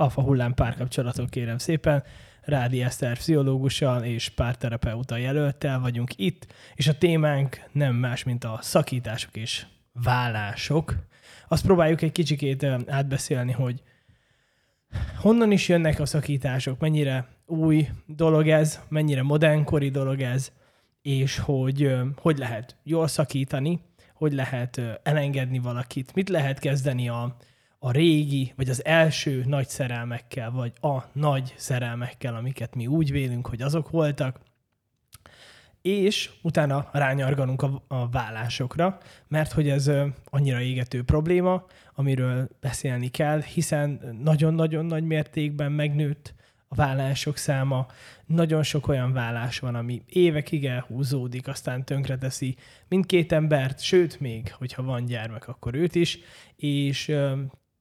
Alfa Hullám párkapcsolatok kérem szépen. Rádi Eszter pszichológussal és párterapeuta jelöltel vagyunk itt, és a témánk nem más, mint a szakítások és vállások. Azt próbáljuk egy kicsikét átbeszélni, hogy honnan is jönnek a szakítások, mennyire új dolog ez, mennyire modernkori dolog ez, és hogy hogy lehet jól szakítani, hogy lehet elengedni valakit, mit lehet kezdeni a, a régi, vagy az első nagy szerelmekkel, vagy a nagy szerelmekkel, amiket mi úgy vélünk, hogy azok voltak, és utána rányarganunk a, a vállásokra, mert hogy ez annyira égető probléma, amiről beszélni kell, hiszen nagyon-nagyon nagy mértékben megnőtt a vállások száma. Nagyon sok olyan vállás van, ami évekig elhúzódik, aztán tönkreteszi mindkét embert, sőt még, hogyha van gyermek, akkor őt is, és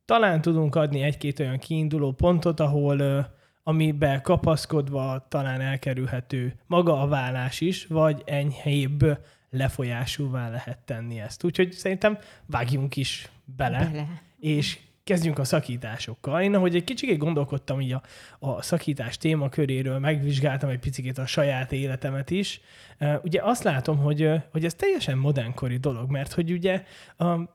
talán tudunk adni egy-két olyan kiinduló pontot, ahol amiben kapaszkodva talán elkerülhető maga a vállás is, vagy enyhébb lefolyásúvá lehet tenni ezt. Úgyhogy szerintem vágjunk is bele, bele. és kezdjünk a szakításokkal. Én ahogy egy kicsit gondolkodtam így a, a szakítás témaköréről, megvizsgáltam egy picit a saját életemet is, ugye azt látom, hogy, hogy ez teljesen modernkori dolog, mert hogy ugye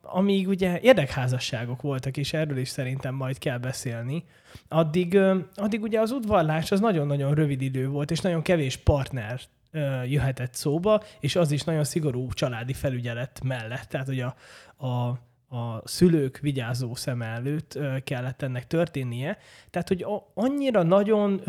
amíg ugye érdekházasságok voltak, és erről is szerintem majd kell beszélni, addig, addig ugye az udvarlás az nagyon-nagyon rövid idő volt, és nagyon kevés partner jöhetett szóba, és az is nagyon szigorú családi felügyelet mellett. Tehát, hogy a, a a szülők vigyázó szem előtt kellett ennek történnie. Tehát, hogy annyira nagyon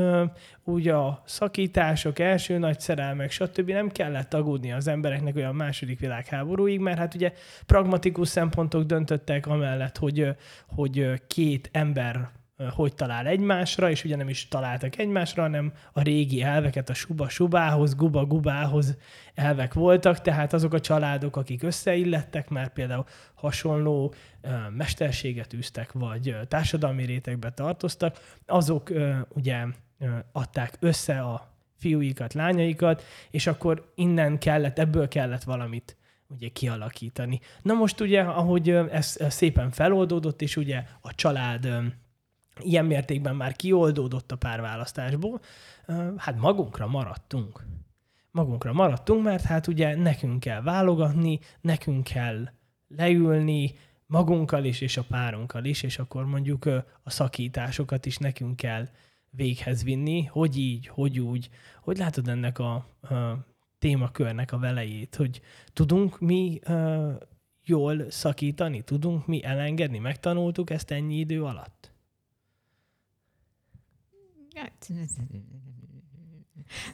úgy a szakítások, első nagy szerelmek, stb. nem kellett aggódni az embereknek olyan második világháborúig, mert hát ugye pragmatikus szempontok döntöttek amellett, hogy, hogy két ember hogy talál egymásra, és ugye nem is találtak egymásra, hanem a régi elveket a suba-subához, guba-gubához elvek voltak, tehát azok a családok, akik összeillettek, mert például hasonló mesterséget űztek, vagy társadalmi rétegbe tartoztak, azok ugye adták össze a fiúikat, lányaikat, és akkor innen kellett, ebből kellett valamit ugye kialakítani. Na most ugye, ahogy ez szépen feloldódott, és ugye a család ilyen mértékben már kioldódott a párválasztásból, hát magunkra maradtunk. Magunkra maradtunk, mert hát ugye nekünk kell válogatni, nekünk kell leülni, magunkkal is, és a párunkkal is, és akkor mondjuk a szakításokat is nekünk kell véghez vinni, hogy így, hogy úgy. Hogy látod ennek a, a témakörnek a velejét, hogy tudunk mi uh, jól szakítani, tudunk mi elengedni, megtanultuk ezt ennyi idő alatt?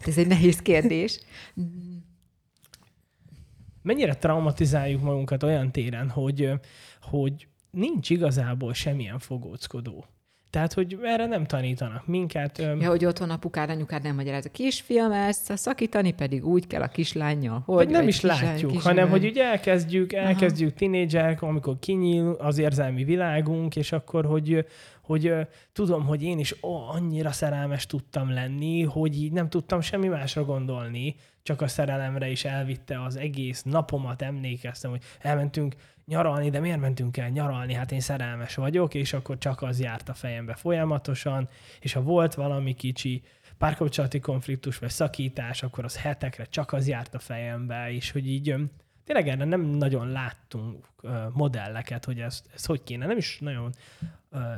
Ez egy nehéz kérdés. Mennyire traumatizáljuk magunkat olyan téren, hogy, hogy nincs igazából semmilyen fogóckodó. Tehát, hogy erre nem tanítanak minket. Ja, hogy otthon apukád, anyukád nem magyaráz a kisfiam ezt, szakítani pedig úgy kell a kislánya, hogy... Vagy nem is kislány, látjuk, kislány. hanem hogy ugye elkezdjük, elkezdjük tinédzserek, amikor kinyíl az érzelmi világunk, és akkor, hogy, hogy uh, tudom, hogy én is oh, annyira szerelmes tudtam lenni, hogy így nem tudtam semmi másra gondolni, csak a szerelemre is elvitte az egész napomat, emlékeztem, hogy elmentünk nyaralni, de miért mentünk el nyaralni? Hát én szerelmes vagyok, és akkor csak az járt a fejembe folyamatosan, és ha volt valami kicsi párkapcsolati konfliktus vagy szakítás, akkor az hetekre csak az járt a fejembe, és hogy így tényleg erre nem nagyon láttunk modelleket, hogy ez, ez hogy kéne. Nem is nagyon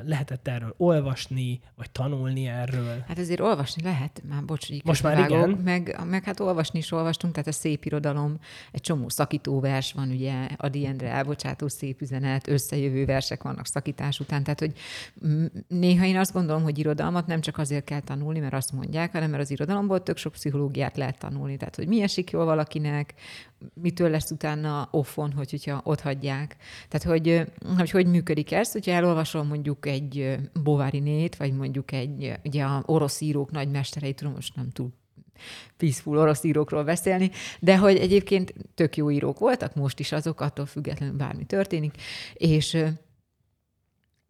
lehetett erről olvasni, vagy tanulni erről? Hát azért olvasni lehet, már bocs, hogy Most már igen. Meg, meg hát olvasni is olvastunk, tehát a szép irodalom, egy csomó szakítóvers van, ugye Adi Endre elbocsátó szép üzenet, összejövő versek vannak szakítás után, tehát hogy néha én azt gondolom, hogy irodalmat nem csak azért kell tanulni, mert azt mondják, hanem mert az irodalomból tök sok pszichológiát lehet tanulni, tehát hogy mi esik jól valakinek, mitől lesz utána offon, hogy, hogyha ott hagyják. Tehát, hogy, hogy hogy működik ez, hogyha elolvasom mondjuk egy Bovári nét, vagy mondjuk egy, ugye a orosz írók nagy mesterei, tudom, most nem túl peaceful orosz írókról beszélni, de hogy egyébként tök jó írók voltak, most is azok, attól függetlenül bármi történik, és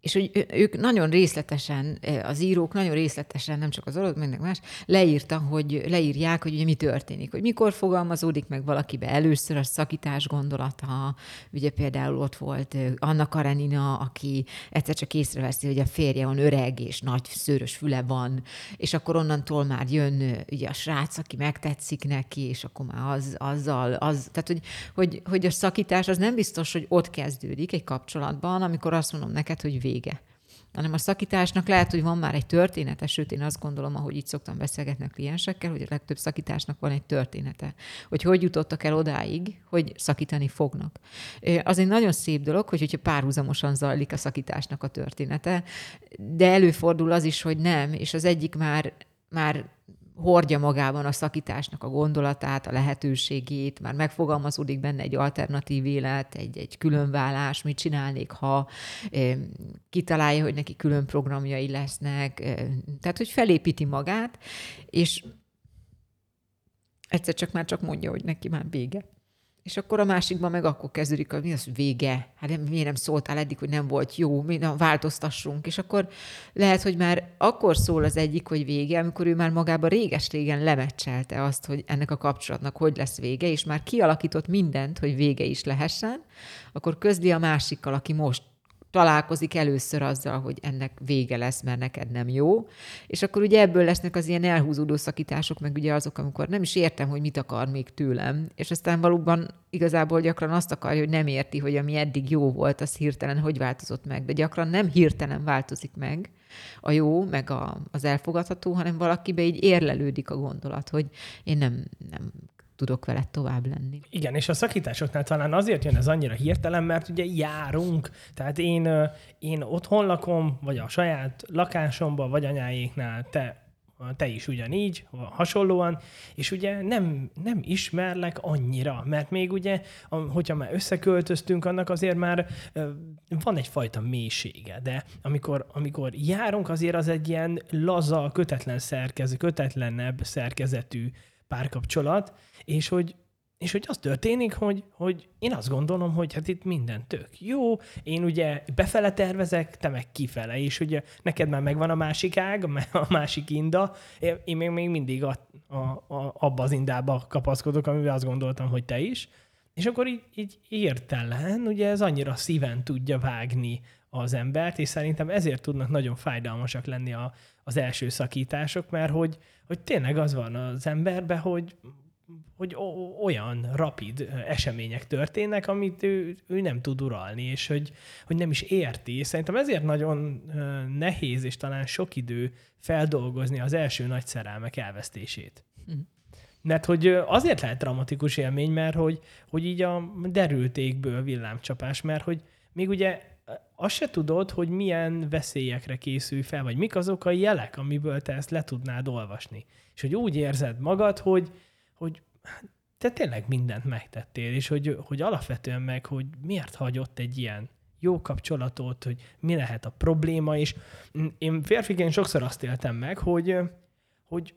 és hogy ők nagyon részletesen, az írók nagyon részletesen, nem csak az orod, meg más, leírta, hogy leírják, hogy ugye mi történik, hogy mikor fogalmazódik meg valakibe. Először a szakítás gondolata, ugye például ott volt Anna Karenina, aki egyszer csak észreveszi, hogy a férje van öreg, és nagy szőrös füle van, és akkor onnantól már jön ugye a srác, aki megtetszik neki, és akkor már az, azzal, az, tehát hogy, hogy, hogy a szakítás az nem biztos, hogy ott kezdődik egy kapcsolatban, amikor azt mondom neked, hogy vége hanem a szakításnak lehet, hogy van már egy története, sőt én azt gondolom, ahogy itt szoktam beszélgetni a kliensekkel, hogy a legtöbb szakításnak van egy története, hogy hogy jutottak el odáig, hogy szakítani fognak. Az egy nagyon szép dolog, hogy hogyha párhuzamosan zajlik a szakításnak a története, de előfordul az is, hogy nem, és az egyik már már hordja magában a szakításnak a gondolatát, a lehetőségét, már megfogalmazódik benne egy alternatív élet, egy, egy különvállás, mit csinálnék, ha kitalálja, hogy neki külön programjai lesznek, tehát, hogy felépíti magát, és egyszer csak már csak mondja, hogy neki már vége. És akkor a másikban meg akkor kezdődik, hogy mi az vége? Hát nem, miért nem szóltál eddig, hogy nem volt jó, mi nem változtassunk. És akkor lehet, hogy már akkor szól az egyik, hogy vége, amikor ő már magában réges-régen lemeccselte azt, hogy ennek a kapcsolatnak hogy lesz vége, és már kialakított mindent, hogy vége is lehessen, akkor közli a másikkal, aki most találkozik először azzal, hogy ennek vége lesz, mert neked nem jó, és akkor ugye ebből lesznek az ilyen elhúzódó szakítások, meg ugye azok, amikor nem is értem, hogy mit akar még tőlem, és aztán valóban igazából gyakran azt akarja, hogy nem érti, hogy ami eddig jó volt, az hirtelen hogy változott meg, de gyakran nem hirtelen változik meg a jó, meg a, az elfogadható, hanem valakibe így érlelődik a gondolat, hogy én nem, nem tudok vele tovább lenni. Igen, és a szakításoknál talán azért jön ez annyira hirtelen, mert ugye járunk, tehát én, én otthon lakom, vagy a saját lakásomban, vagy anyáéknál, te te is ugyanígy, hasonlóan, és ugye nem, nem ismerlek annyira, mert még ugye, hogyha már összeköltöztünk, annak azért már van egyfajta mélysége, de amikor, amikor járunk, azért az egy ilyen laza, kötetlen szerkező, kötetlenebb szerkezetű párkapcsolat, és hogy, és hogy az történik, hogy, hogy én azt gondolom, hogy hát itt minden tök jó, én ugye befele tervezek, te meg kifele, és ugye neked már megvan a másik ág, a másik inda, én még, még mindig a, a, a, abba az indába kapaszkodok, amivel azt gondoltam, hogy te is, és akkor így, így értelen, ugye ez annyira szíven tudja vágni az embert, és szerintem ezért tudnak nagyon fájdalmasak lenni a, az első szakítások, mert hogy, hogy tényleg az van az emberben, hogy hogy olyan rapid események történnek, amit ő, ő nem tud uralni, és hogy, hogy nem is érti. És szerintem ezért nagyon nehéz, és talán sok idő feldolgozni az első nagy szerelmek elvesztését. Mm. Mert hogy azért lehet dramatikus élmény, mert hogy, hogy így a derültékből villámcsapás, mert hogy még ugye azt se tudod, hogy milyen veszélyekre készülj fel, vagy mik azok a jelek, amiből te ezt le tudnád olvasni. És hogy úgy érzed magad, hogy, hogy te tényleg mindent megtettél, és hogy, hogy alapvetően meg, hogy miért hagyott egy ilyen jó kapcsolatot, hogy mi lehet a probléma, és én férfiként sokszor azt éltem meg, hogy, hogy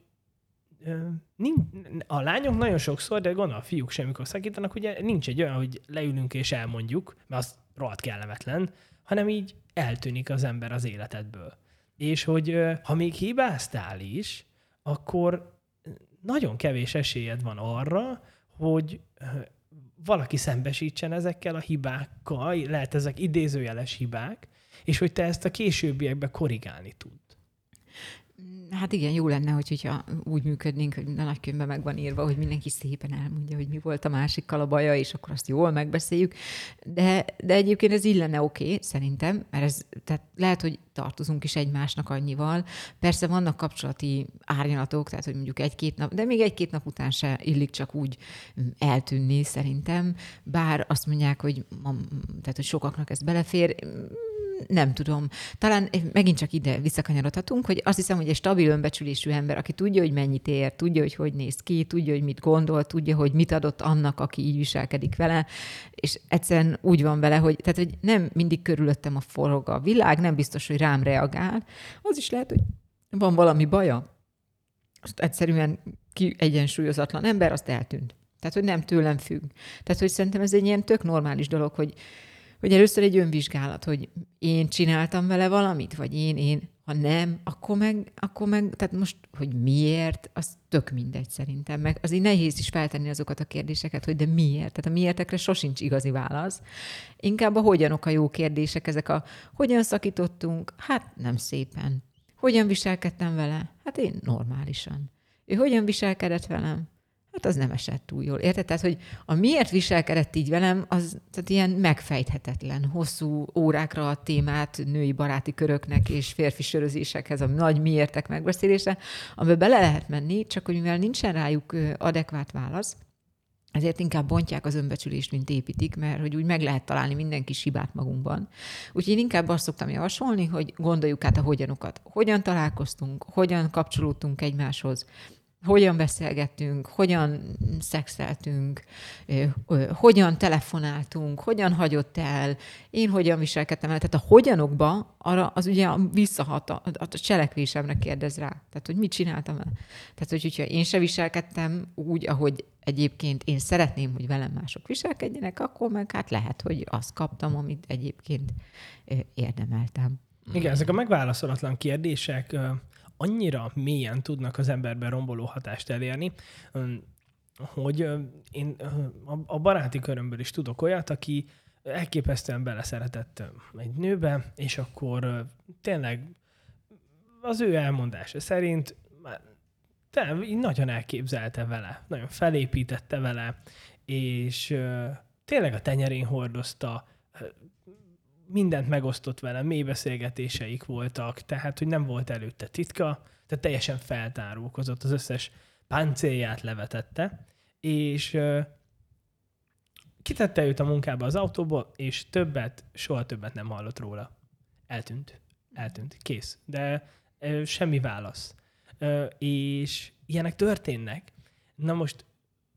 a lányok nagyon sokszor, de gondol a fiúk sem, amikor szakítanak, ugye nincs egy olyan, hogy leülünk és elmondjuk, mert az rohadt kellemetlen, hanem így eltűnik az ember az életedből. És hogy ha még hibáztál is, akkor nagyon kevés esélyed van arra, hogy valaki szembesítsen ezekkel a hibákkal, lehet ezek idézőjeles hibák, és hogy te ezt a későbbiekben korrigálni tud. Hát igen, jó lenne, hogy, hogyha úgy működnénk, hogy a nagykönyvben meg van írva, hogy mindenki szépen elmondja, hogy mi volt a másikkal a baja, és akkor azt jól megbeszéljük. De, de egyébként ez így lenne oké, okay, szerintem, mert ez, tehát lehet, hogy tartozunk is egymásnak annyival. Persze vannak kapcsolati árnyalatok, tehát hogy mondjuk egy-két nap, de még egy-két nap után se illik csak úgy eltűnni szerintem, bár azt mondják, hogy, tehát, hogy sokaknak ez belefér, nem tudom. Talán megint csak ide visszakanyarodhatunk, hogy azt hiszem, hogy egy stabil önbecsülésű ember, aki tudja, hogy mennyit ér, tudja, hogy hogy néz ki, tudja, hogy mit gondol, tudja, hogy mit adott annak, aki így viselkedik vele, és egyszerűen úgy van vele, hogy, tehát, hogy nem mindig körülöttem a forog a világ, nem biztos, hogy rám reagál. Az is lehet, hogy van valami baja. Azt egyszerűen ki egyensúlyozatlan ember, azt eltűnt. Tehát, hogy nem tőlem függ. Tehát, hogy szerintem ez egy ilyen tök normális dolog, hogy hogy először egy önvizsgálat, hogy én csináltam vele valamit, vagy én, én, ha nem, akkor meg, akkor meg, tehát most, hogy miért, az tök mindegy szerintem. Meg azért nehéz is feltenni azokat a kérdéseket, hogy de miért? Tehát a miértekre sosincs igazi válasz. Inkább a hogyanok a jó kérdések, ezek a hogyan szakítottunk, hát nem szépen. Hogyan viselkedtem vele? Hát én normálisan. Ő hogyan viselkedett velem? Hát az nem esett túl jól. Érted? Tehát, hogy a miért viselkedett így velem, az tehát ilyen megfejthetetlen, hosszú órákra a témát női baráti köröknek és férfi sörözésekhez, a nagy miértek megbeszélése, amiben bele lehet menni, csak hogy mivel nincsen rájuk adekvát válasz, ezért inkább bontják az önbecsülést, mint építik, mert hogy úgy meg lehet találni mindenki hibát magunkban. Úgyhogy én inkább azt szoktam javasolni, hogy gondoljuk át a hogyanokat. Hogyan találkoztunk, hogyan kapcsolódtunk egymáshoz, hogyan beszélgettünk, hogyan szexeltünk, hogyan telefonáltunk, hogyan hagyott el, én hogyan viselkedtem el. Tehát a hogyanokba arra az ugye visszahat, a, a cselekvésemre kérdez rá. Tehát, hogy mit csináltam el. Tehát, hogy, hogyha én se viselkedtem úgy, ahogy egyébként én szeretném, hogy velem mások viselkedjenek, akkor meg hát lehet, hogy azt kaptam, amit egyébként érdemeltem. Igen, ezek a megválaszolatlan kérdések annyira mélyen tudnak az emberben romboló hatást elérni, hogy én a baráti körömből is tudok olyat, aki elképesztően beleszeretett egy nőbe, és akkor tényleg az ő elmondása szerint te, nagyon elképzelte vele, nagyon felépítette vele, és tényleg a tenyerén hordozta, mindent megosztott vele, mély beszélgetéseik voltak, tehát, hogy nem volt előtte titka, tehát teljesen feltárulkozott, az összes páncélját levetette, és kitette őt a munkába az autóba, és többet, soha többet nem hallott róla. Eltűnt. Eltűnt. Kész. De uh, semmi válasz. Uh, és ilyenek történnek. Na most,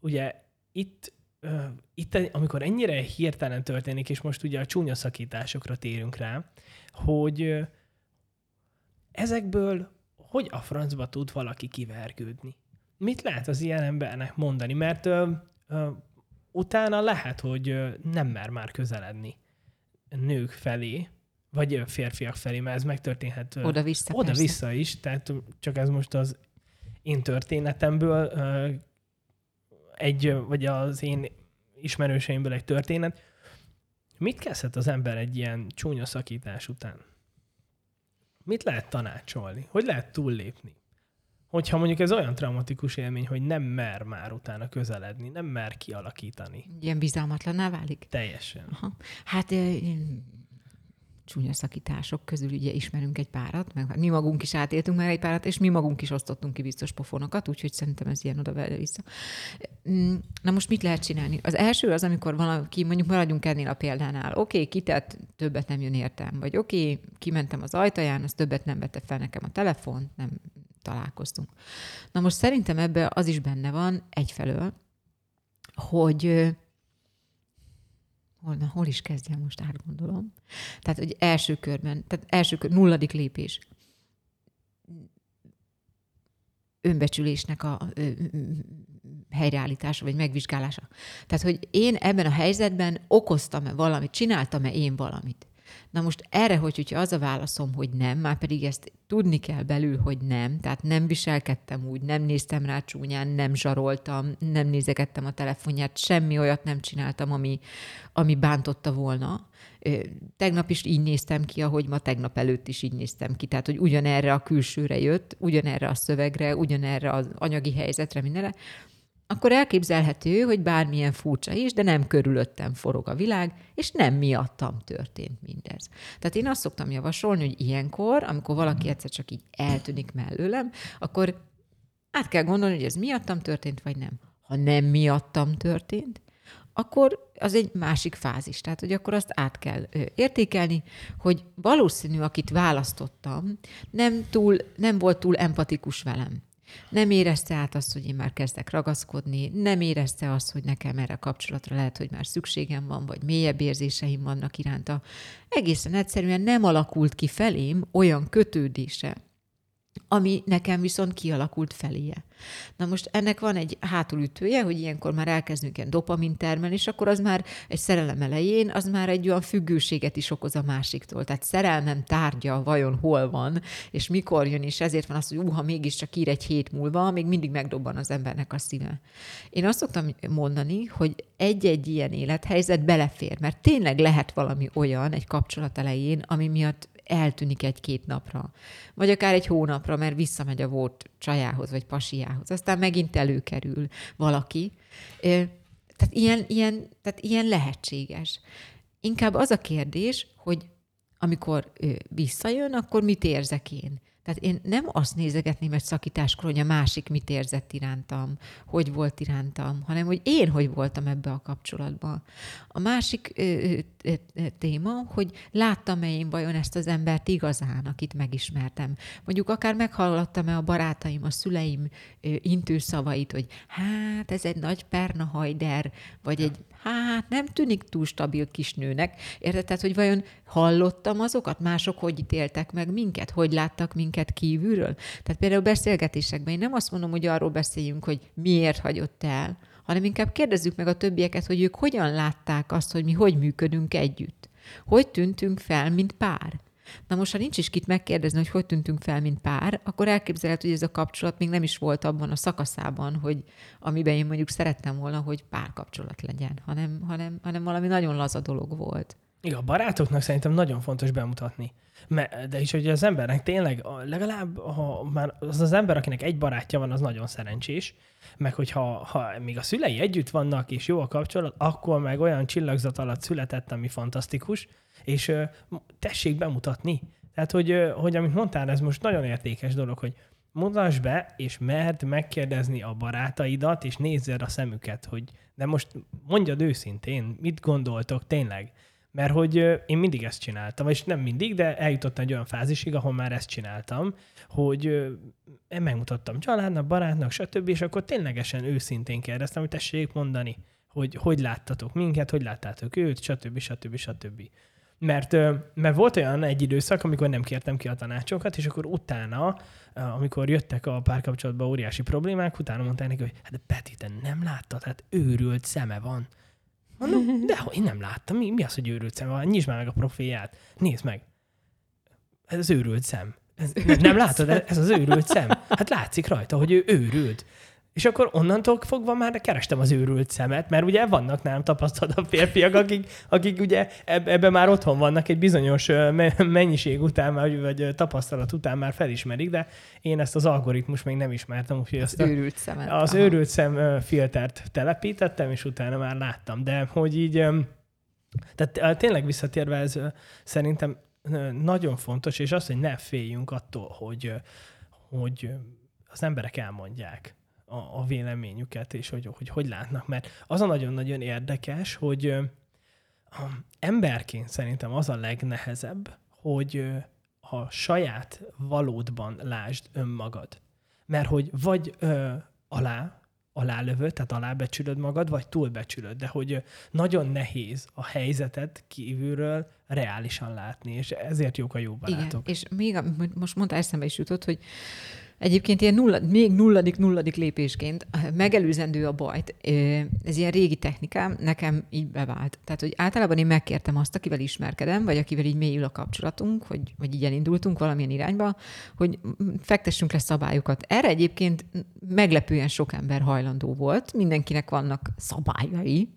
ugye itt itt, amikor ennyire hirtelen történik, és most ugye a csúnya szakításokra térünk rá, hogy ezekből hogy a francba tud valaki kivergődni? Mit lehet az ilyen embernek mondani? Mert ö, ö, utána lehet, hogy nem mer már közeledni nők felé, vagy férfiak felé, mert ez megtörténhet oda-vissza, oda-vissza is, tehát csak ez most az én történetemből egy, vagy az én ismerőseimből egy történet. Mit kezdhet az ember egy ilyen csúnya szakítás után? Mit lehet tanácsolni? Hogy lehet túllépni? Hogyha mondjuk ez olyan traumatikus élmény, hogy nem mer már utána közeledni, nem mer kialakítani. Ilyen bizalmatlaná válik? Teljesen. Aha. Hát csúnya szakítások közül ugye ismerünk egy párat, meg mi magunk is átéltünk már egy párat, és mi magunk is osztottunk ki biztos pofonokat, úgyhogy szerintem ez ilyen oda vissza. Mm, na most mit lehet csinálni? Az első az, amikor valaki, mondjuk maradjunk ennél a példánál, oké, okay, kitett, többet nem jön értem, vagy oké, okay, kimentem az ajtaján, az többet nem vette fel nekem a telefon, nem találkoztunk. Na most szerintem ebbe az is benne van egyfelől, hogy hol, na, hol is kezdjem most átgondolom. Tehát, hogy első körben, tehát első kör, nulladik lépés. Önbecsülésnek a ö, helyreállítása, vagy megvizsgálása. Tehát, hogy én ebben a helyzetben okoztam-e valamit, csináltam-e én valamit. Na most erre, hogy, hogyha az a válaszom, hogy nem, már pedig ezt tudni kell belül, hogy nem, tehát nem viselkedtem úgy, nem néztem rá csúnyán, nem zsaroltam, nem nézegettem a telefonját, semmi olyat nem csináltam, ami, ami bántotta volna. Tegnap is így néztem ki, ahogy ma tegnap előtt is így néztem ki. Tehát, hogy ugyanerre a külsőre jött, ugyanerre a szövegre, ugyanerre az anyagi helyzetre, mindenre, akkor elképzelhető, hogy bármilyen furcsa is, de nem körülöttem forog a világ, és nem miattam történt mindez. Tehát én azt szoktam javasolni, hogy ilyenkor, amikor valaki egyszer csak így eltűnik mellőlem, akkor át kell gondolni, hogy ez miattam történt, vagy nem. Ha nem miattam történt, akkor az egy másik fázis. Tehát, hogy akkor azt át kell értékelni, hogy valószínű, akit választottam, nem, túl, nem volt túl empatikus velem. Nem érezte át azt, hogy én már kezdek ragaszkodni, nem érezte azt, hogy nekem erre kapcsolatra lehet, hogy már szükségem van, vagy mélyebb érzéseim vannak iránta. Egészen egyszerűen nem alakult ki felém olyan kötődése, ami nekem viszont kialakult feléje. Na most ennek van egy hátulütője, hogy ilyenkor már elkezdünk ilyen dopamin termelni, és akkor az már egy szerelem elején, az már egy olyan függőséget is okoz a másiktól. Tehát szerelmem tárgya vajon hol van, és mikor jön, és ezért van az, hogy uha, mégiscsak ír egy hét múlva, még mindig megdobban az embernek a szíve. Én azt szoktam mondani, hogy egy-egy ilyen élethelyzet belefér, mert tényleg lehet valami olyan egy kapcsolat elején, ami miatt eltűnik egy-két napra, vagy akár egy hónapra, mert visszamegy a volt csajához, vagy pasiához. Aztán megint előkerül valaki. Tehát ilyen, ilyen, tehát ilyen lehetséges. Inkább az a kérdés, hogy amikor visszajön, akkor mit érzek én? Tehát én nem azt nézegetném egy szakításkor, hogy a másik mit érzett irántam, hogy volt irántam, hanem hogy én hogy voltam ebbe a kapcsolatban. A másik téma, hogy láttam-e én vajon ezt az embert igazán, akit megismertem. Mondjuk akár meghallottam-e a barátaim, a szüleim ö, intőszavait, hogy hát ez egy nagy pernahajder, vagy egy hát nem tűnik túl stabil kisnőnek. Érted? Tehát, hogy vajon hallottam azokat, mások hogy ítéltek meg minket, hogy láttak minket kívülről? Tehát például beszélgetésekben én nem azt mondom, hogy arról beszéljünk, hogy miért hagyott el, hanem inkább kérdezzük meg a többieket, hogy ők hogyan látták azt, hogy mi hogy működünk együtt. Hogy tűntünk fel, mint pár. Na most, ha nincs is kit megkérdezni, hogy hogy tűntünk fel, mint pár, akkor elképzelhető, hogy ez a kapcsolat még nem is volt abban a szakaszában, hogy amiben én mondjuk szerettem volna, hogy párkapcsolat legyen, hanem, hanem, hanem valami nagyon laza dolog volt. Igen, a barátoknak szerintem nagyon fontos bemutatni. De is, hogy az embernek tényleg legalább, ha már az az ember, akinek egy barátja van, az nagyon szerencsés, meg hogyha ha még a szülei együtt vannak, és jó a kapcsolat, akkor meg olyan csillagzat alatt született, ami fantasztikus, és tessék bemutatni. Tehát, hogy, hogy amit mondtál, ez most nagyon értékes dolog, hogy mutasd be, és mert megkérdezni a barátaidat, és nézzed a szemüket, hogy de most mondjad őszintén, mit gondoltok tényleg. Mert hogy én mindig ezt csináltam, és nem mindig, de eljutottam egy olyan fázisig, ahol már ezt csináltam, hogy megmutattam családnak, barátnak, stb., és akkor ténylegesen őszintén kérdeztem, hogy tessék mondani, hogy hogy láttatok minket, hogy láttátok őt, stb. stb. stb. Mert, mert volt olyan egy időszak, amikor nem kértem ki a tanácsokat, és akkor utána, amikor jöttek a párkapcsolatban óriási problémák, utána mondták neki, hogy hát de Peti, te nem láttad, hát őrült szeme van. Mondom, de én nem láttam. Mi, mi az, hogy őrült szem van? Nyisd már meg a profilját. Nézd meg. Ez az őrült szem. Ez, nem látod? Ez az őrült szem. Hát látszik rajta, hogy ő őrült. És akkor onnantól fogva már kerestem az őrült szemet, mert ugye vannak nálam tapasztalatabb férfiak, akik, akik ugye ebben már otthon vannak egy bizonyos mennyiség után, vagy, vagy tapasztalat után már felismerik, de én ezt az algoritmus még nem ismertem, úgyhogy az ezt őrült szemet. Az Aha. őrült szem filtert telepítettem, és utána már láttam. De hogy így, tehát tényleg visszatérve ez szerintem nagyon fontos, és az, hogy ne féljünk attól, hogy, hogy az emberek elmondják a, a véleményüket, és hogy, hogy hogy látnak. Mert az a nagyon-nagyon érdekes, hogy a emberként szerintem az a legnehezebb, hogy a saját valódban lásd önmagad. Mert hogy vagy ö, alá, alálövöd, tehát alábecsülöd magad, vagy túlbecsülöd, de hogy nagyon nehéz a helyzetet kívülről reálisan látni, és ezért jók a jó barátok. Igen, és még most mondta eszembe is jutott, hogy Egyébként ilyen nulla, még nulladik, nulladik lépésként megelőzendő a bajt. Ez ilyen régi technikám, nekem így bevált. Tehát, hogy általában én megkértem azt, akivel ismerkedem, vagy akivel így mélyül a kapcsolatunk, hogy, vagy így elindultunk valamilyen irányba, hogy fektessünk le szabályokat. Erre egyébként meglepően sok ember hajlandó volt, mindenkinek vannak szabályai,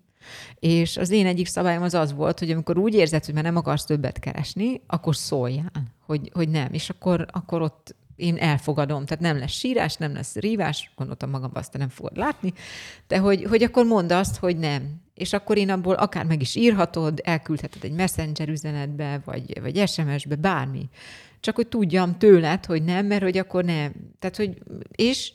és az én egyik szabályom az az volt, hogy amikor úgy érzed, hogy már nem akarsz többet keresni, akkor szóljál, hogy, hogy nem. És akkor, akkor ott én elfogadom, tehát nem lesz sírás, nem lesz rívás, gondoltam magamban, azt nem fogod látni, de hogy, hogy akkor mondd azt, hogy nem. És akkor én abból akár meg is írhatod, elküldheted egy messenger üzenetbe, vagy, vagy SMS-be, bármi. Csak hogy tudjam tőled, hogy nem, mert hogy akkor nem. Tehát, hogy, és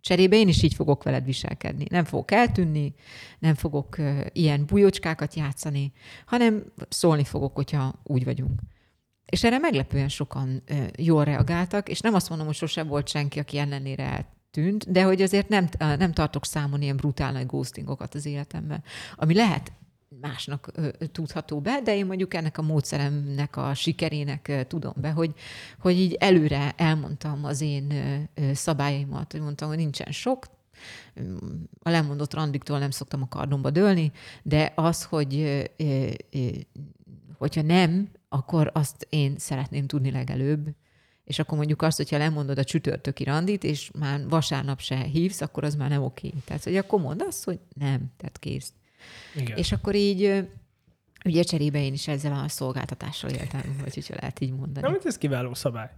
cserébe én is így fogok veled viselkedni. Nem fogok eltűnni, nem fogok ilyen bujócskákat játszani, hanem szólni fogok, hogyha úgy vagyunk. És erre meglepően sokan jól reagáltak, és nem azt mondom, hogy sose volt senki, aki ellenére eltűnt, de hogy azért nem, nem tartok számon ilyen brutál nagy ghostingokat az életemben. Ami lehet másnak ö, tudható be, de én mondjuk ennek a módszeremnek a sikerének ö, tudom be, hogy, hogy így előre elmondtam az én ö, szabályaimat, hogy mondtam, hogy nincsen sok, a lemondott randiktól nem szoktam a kardomba dőlni, de az, hogy hogyha nem, akkor azt én szeretném tudni legelőbb, és akkor mondjuk azt, hogyha lemondod a csütörtöki randit, és már vasárnap se hívsz, akkor az már nem oké. Tehát, hogy akkor mondd azt, hogy nem, tehát kész. Igen. És akkor így Ugye cserébe én is ezzel a szolgáltatással éltem, vagy hogyha lehet így mondani. Na, ez kiváló szabály.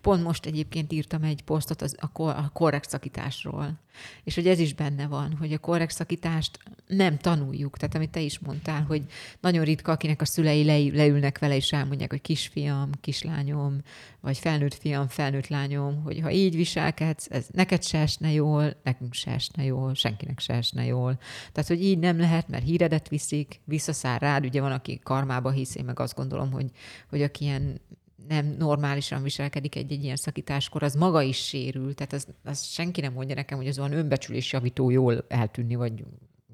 Pont most egyébként írtam egy posztot az, a, a korrekt szakításról. És hogy ez is benne van, hogy a korrekt szakítást nem tanuljuk. Tehát amit te is mondtál, hogy nagyon ritka, akinek a szülei le, leülnek vele, és elmondják, hogy kisfiam, kislányom, vagy felnőtt fiam, felnőtt lányom, hogy ha így viselkedsz, ez neked se esne jól, nekünk se esne jól, senkinek se esne jól. Tehát, hogy így nem lehet, mert híredet viszik, visszaszáll rád, ugye van, aki karmába hisz, én meg azt gondolom, hogy, hogy aki ilyen nem normálisan viselkedik egy-egy ilyen szakításkor, az maga is sérül. Tehát az, az senki nem mondja nekem, hogy az olyan önbecsülés javító jól eltűnni, vagy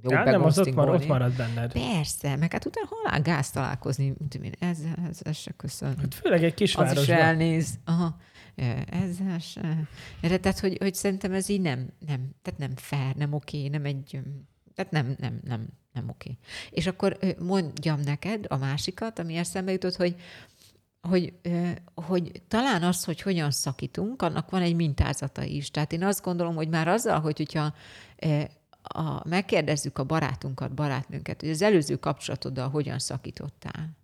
jó ja, nem, az ott, mar, ott marad benned. Persze, meg hát utána halál gáz találkozni, én, ez, ez, ez se köszön. Hát főleg egy kisvárosban. Az is elnéz. Aha. Ezzel se. Tehát, hogy, hogy szerintem ez így nem, nem, tehát nem fair, nem oké, nem egy, tehát nem, nem, nem, nem oké. És akkor mondjam neked a másikat, ami eszembe jutott, hogy hogy, hogy talán az, hogy hogyan szakítunk, annak van egy mintázata is. Tehát én azt gondolom, hogy már azzal, hogy hogyha a, megkérdezzük a barátunkat, barátnőnket, hogy az előző kapcsolatoddal hogyan szakítottál,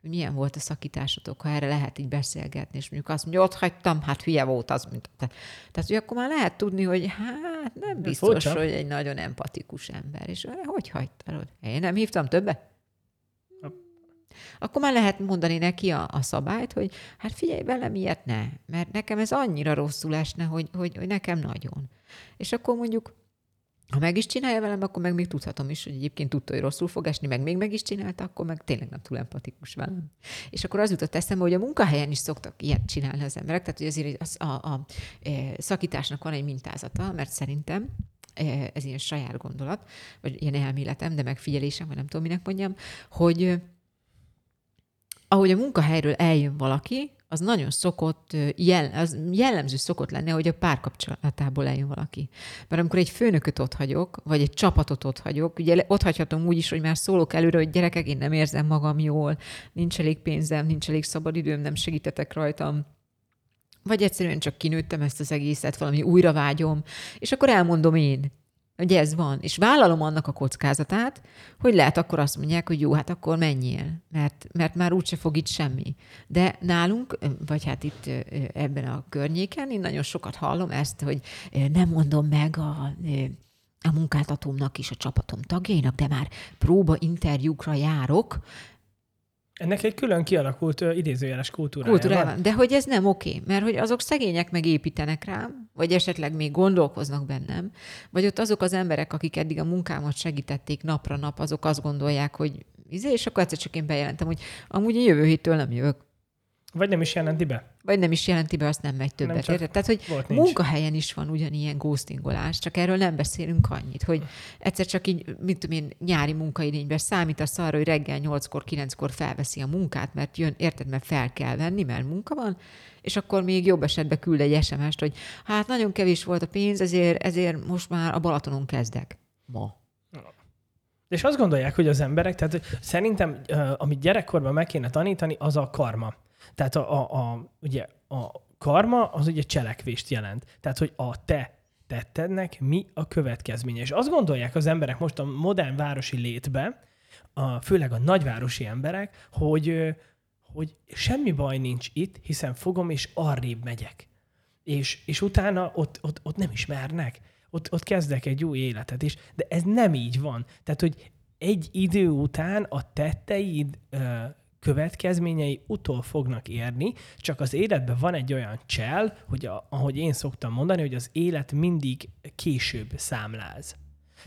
milyen volt a szakításotok, ha erre lehet így beszélgetni, és mondjuk azt mondja, ott hagytam, hát hülye volt az, mint te. Tehát, hogy akkor már lehet tudni, hogy hát nem biztos, hogy egy nagyon empatikus ember. És hogy hagytad? Én nem hívtam többet? Akkor már lehet mondani neki a, a szabályt, hogy hát figyelj velem, ilyet ne, mert nekem ez annyira rosszul esne, hogy, hogy, hogy nekem nagyon. És akkor mondjuk ha meg is csinálja velem, akkor meg még tudhatom is, hogy egyébként tudta, hogy rosszul fog esni, meg még meg is csinálta, akkor meg tényleg nem túl empatikus velem. És akkor az jutott eszembe, hogy a munkahelyen is szoktak ilyet csinálni az emberek, tehát hogy azért az, a, a, a e, szakításnak van egy mintázata, mert szerintem e, ez ilyen saját gondolat, vagy ilyen elméletem, de megfigyelésem, vagy nem tudom, minek mondjam, hogy ahogy a munkahelyről eljön valaki, az nagyon szokott, jel, az jellemző szokott lenni, hogy a párkapcsolatából eljön valaki. Mert amikor egy főnököt ott hagyok, vagy egy csapatot ott hagyok, ugye ott hagyhatom úgy is, hogy már szólok előre, hogy gyerekek, én nem érzem magam jól, nincs elég pénzem, nincs elég szabadidőm, nem segítetek rajtam, vagy egyszerűen csak kinőttem ezt az egészet, valami újra vágyom, és akkor elmondom én, hogy ez van, és vállalom annak a kockázatát, hogy lehet akkor azt mondják, hogy jó, hát akkor menjél, mert, mert már úgyse fog itt semmi. De nálunk, vagy hát itt ebben a környéken, én nagyon sokat hallom ezt, hogy nem mondom meg a, a munkáltatómnak is, a csapatom tagjainak, de már próba interjúkra járok, ennek egy külön kialakult uh, idézőjeles kultúrája Kultúrája van. De hogy ez nem oké, mert hogy azok szegények meg építenek rám, vagy esetleg még gondolkoznak bennem, vagy ott azok az emberek, akik eddig a munkámat segítették napra nap, azok azt gondolják, hogy izé, és akkor egyszer csak én bejelentem, hogy amúgy jövő héttől nem jövök. Vagy nem is jelenti be. Vagy nem is jelenti be, azt nem megy többet. Nem Tehát, hogy volt, munkahelyen is van ugyanilyen ghostingolás, csak erről nem beszélünk annyit, hogy egyszer csak így, mint tudom én, nyári munkaidényben számítasz arra, hogy reggel 8-kor, 9-kor felveszi a munkát, mert jön, érted, mert fel kell venni, mert munka van, és akkor még jobb esetben küld egy SMS-t, hogy hát nagyon kevés volt a pénz, ezért, ezért most már a Balatonon kezdek. Ma. És azt gondolják, hogy az emberek, tehát szerintem, amit gyerekkorban meg kéne tanítani, az a karma. Tehát a, a, a, ugye a karma az ugye cselekvést jelent. Tehát, hogy a te tettednek mi a következménye. És azt gondolják az emberek most a modern városi létbe, a, főleg a nagyvárosi emberek, hogy, hogy semmi baj nincs itt, hiszen fogom és arrébb megyek. És, és utána ott, ott, ott nem ismernek. Ott, ott kezdek egy új életet is. De ez nem így van. Tehát, hogy egy idő után a tetteid következményei utol fognak érni, csak az életben van egy olyan csel, hogy a, ahogy én szoktam mondani, hogy az élet mindig később számláz.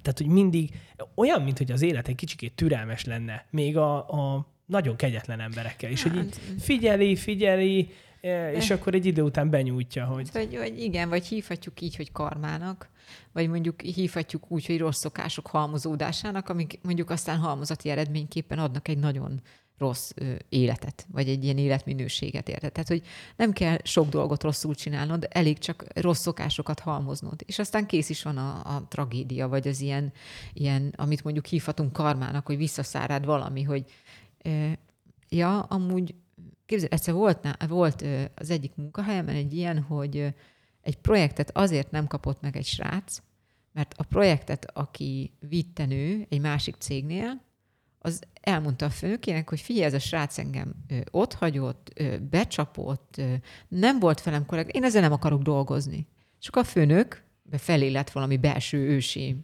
Tehát, hogy mindig olyan, mint hogy az élet egy kicsikét türelmes lenne, még a, a nagyon kegyetlen emberekkel. És hogy így figyeli, figyeli, e, és akkor egy idő után benyújtja, hogy... Vagy, vagy igen, vagy hívhatjuk így, hogy karmának, vagy mondjuk hívhatjuk úgy, hogy rossz szokások halmozódásának, amik mondjuk aztán halmozati eredményképpen adnak egy nagyon rossz életet, vagy egy ilyen életminőséget érted. Tehát, hogy nem kell sok dolgot rosszul csinálnod, elég csak rossz szokásokat halmoznod. És aztán kész is van a, a tragédia, vagy az ilyen, ilyen, amit mondjuk hívhatunk karmának, hogy visszaszárád valami, hogy ja, amúgy képzeld, egyszer volt, volt az egyik munkahelyemen egy ilyen, hogy egy projektet azért nem kapott meg egy srác, mert a projektet, aki vitte nő egy másik cégnél, az elmondta a főnökének, hogy figyelj, ez a srác engem ott hagyott, becsapott, nem volt velem korrekt, én ezzel nem akarok dolgozni. Akkor a főnök felé lett valami belső ősi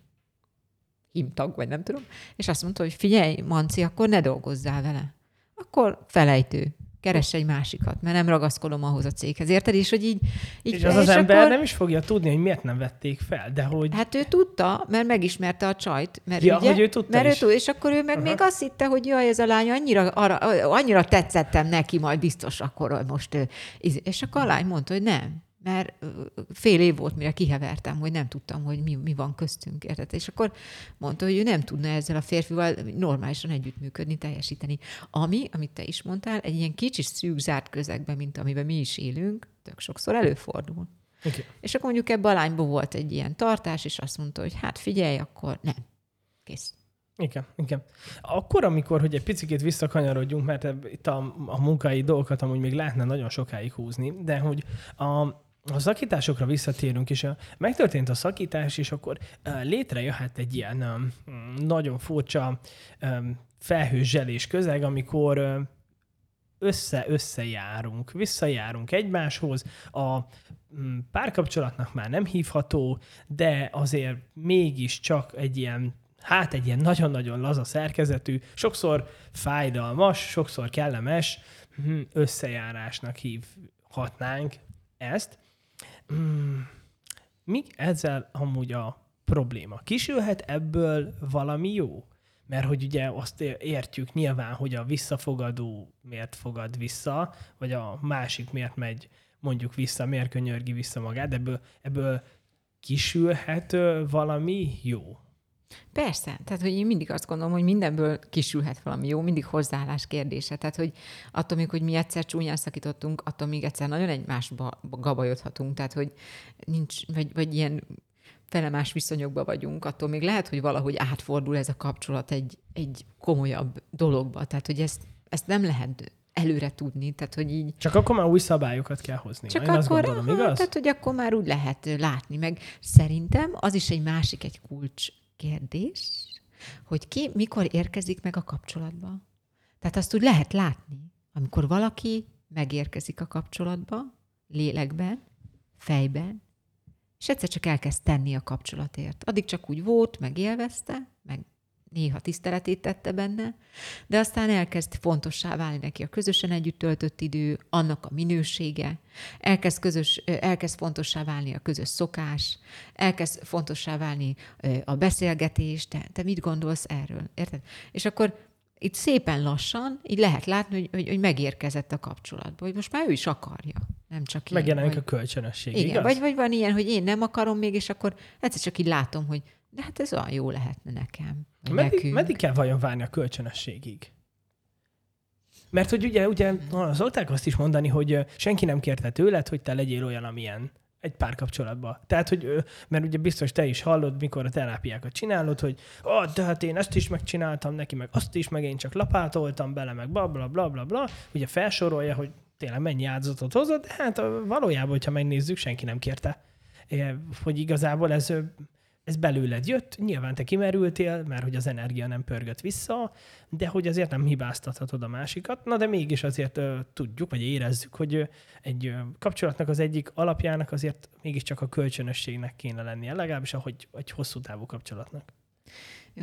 himtag, vagy nem tudom, és azt mondta, hogy figyelj, Manci, akkor ne dolgozzál vele. Akkor felejtő keress egy másikat, mert nem ragaszkodom ahhoz a céghez. Érted? És hogy így... így és az az ember akkor... nem is fogja tudni, hogy miért nem vették fel, de hogy... Hát ő tudta, mert megismerte a csajt. Mert ja, ugye, hogy ő tudta mert is. Ő tud, és akkor ő meg uh-huh. még azt hitte, hogy jaj, ez a lány annyira, arra, annyira tetszettem neki, majd biztos akkor most... És akkor a lány mondta, hogy nem mert fél év volt, mire kihevertem, hogy nem tudtam, hogy mi, mi van köztünk, érted? És akkor mondta, hogy ő nem tudna ezzel a férfival normálisan együttműködni, teljesíteni. Ami, amit te is mondtál, egy ilyen kicsi szűk zárt közegben, mint amiben mi is élünk, tök sokszor előfordul. Okay. És akkor mondjuk ebben a lányban volt egy ilyen tartás, és azt mondta, hogy hát figyelj, akkor nem. Kész. Igen, igen. Akkor, amikor, hogy egy picit visszakanyarodjunk, mert itt a, a munkai dolgokat amúgy még lehetne nagyon sokáig húzni, de hogy a, a szakításokra visszatérünk, és a, megtörtént a szakítás, és akkor létrejöhet egy ilyen nagyon furcsa felhőzselés közeg, amikor össze-összejárunk, visszajárunk egymáshoz, a párkapcsolatnak már nem hívható, de azért mégis csak egy ilyen hát egy ilyen nagyon-nagyon laza szerkezetű, sokszor fájdalmas, sokszor kellemes hm, összejárásnak hívhatnánk ezt. Mm, mi ezzel amúgy a probléma? Kisülhet ebből valami jó? Mert hogy ugye azt értjük nyilván, hogy a visszafogadó miért fogad vissza, vagy a másik miért megy mondjuk vissza, miért könyörgi vissza magát, ebből, ebből kisülhet valami jó? Persze, tehát hogy én mindig azt gondolom, hogy mindenből kisülhet valami jó, mindig hozzáállás kérdése. Tehát, hogy attól még, hogy mi egyszer csúnyán szakítottunk, attól még egyszer nagyon egymásba gabajodhatunk, tehát, hogy nincs, vagy, vagy ilyen felemás viszonyokba vagyunk, attól még lehet, hogy valahogy átfordul ez a kapcsolat egy, egy komolyabb dologba. Tehát, hogy ezt, ezt nem lehet előre tudni, tehát hogy így... Csak akkor már új szabályokat kell hozni. Csak Én akkor, azt gondolom, igaz? Tehát, hogy akkor már úgy lehet látni, meg szerintem az is egy másik, egy kulcs kérdés, hogy ki mikor érkezik meg a kapcsolatba. Tehát azt úgy lehet látni, amikor valaki megérkezik a kapcsolatba, lélekben, fejben, és egyszer csak elkezd tenni a kapcsolatért. Addig csak úgy volt, meg élvezte, meg néha tiszteletét tette benne, de aztán elkezd fontossá válni neki a közösen együtt töltött idő, annak a minősége, elkezd, közös, elkezd fontossá válni a közös szokás, elkezd fontossá válni a beszélgetés, te, te mit gondolsz erről, érted? És akkor itt szépen lassan, így lehet látni, hogy, hogy, hogy megérkezett a kapcsolatba, hogy most már ő is akarja. Nem csak én. Megjelenik a kölcsönösség, igen, igaz? Vagy, vagy van ilyen, hogy én nem akarom még, és akkor egyszer csak így látom, hogy de hát ez olyan jó lehetne nekem. Meddig, meddig kell vajon várni a kölcsönösségig? Mert hogy ugye, ugye szokták azt is mondani, hogy senki nem kérte tőled, hogy te legyél olyan, amilyen egy párkapcsolatban. Tehát, hogy, mert ugye biztos te is hallod, mikor a terápiákat csinálod, hogy oh, de hát én ezt is megcsináltam neki, meg azt is, meg én csak lapátoltam bele, meg bla bla bla bla bla. Ugye felsorolja, hogy tényleg mennyi áldozatot hozott, de hát valójában, hogyha megnézzük, senki nem kérte. Hogy igazából ez ez belőled jött, nyilván te kimerültél, mert hogy az energia nem pörgött vissza, de hogy azért nem hibáztathatod a másikat, na de mégis azért uh, tudjuk, vagy érezzük, hogy egy uh, kapcsolatnak az egyik alapjának azért mégiscsak a kölcsönösségnek kéne lennie, legalábbis ahogy egy hosszú távú kapcsolatnak.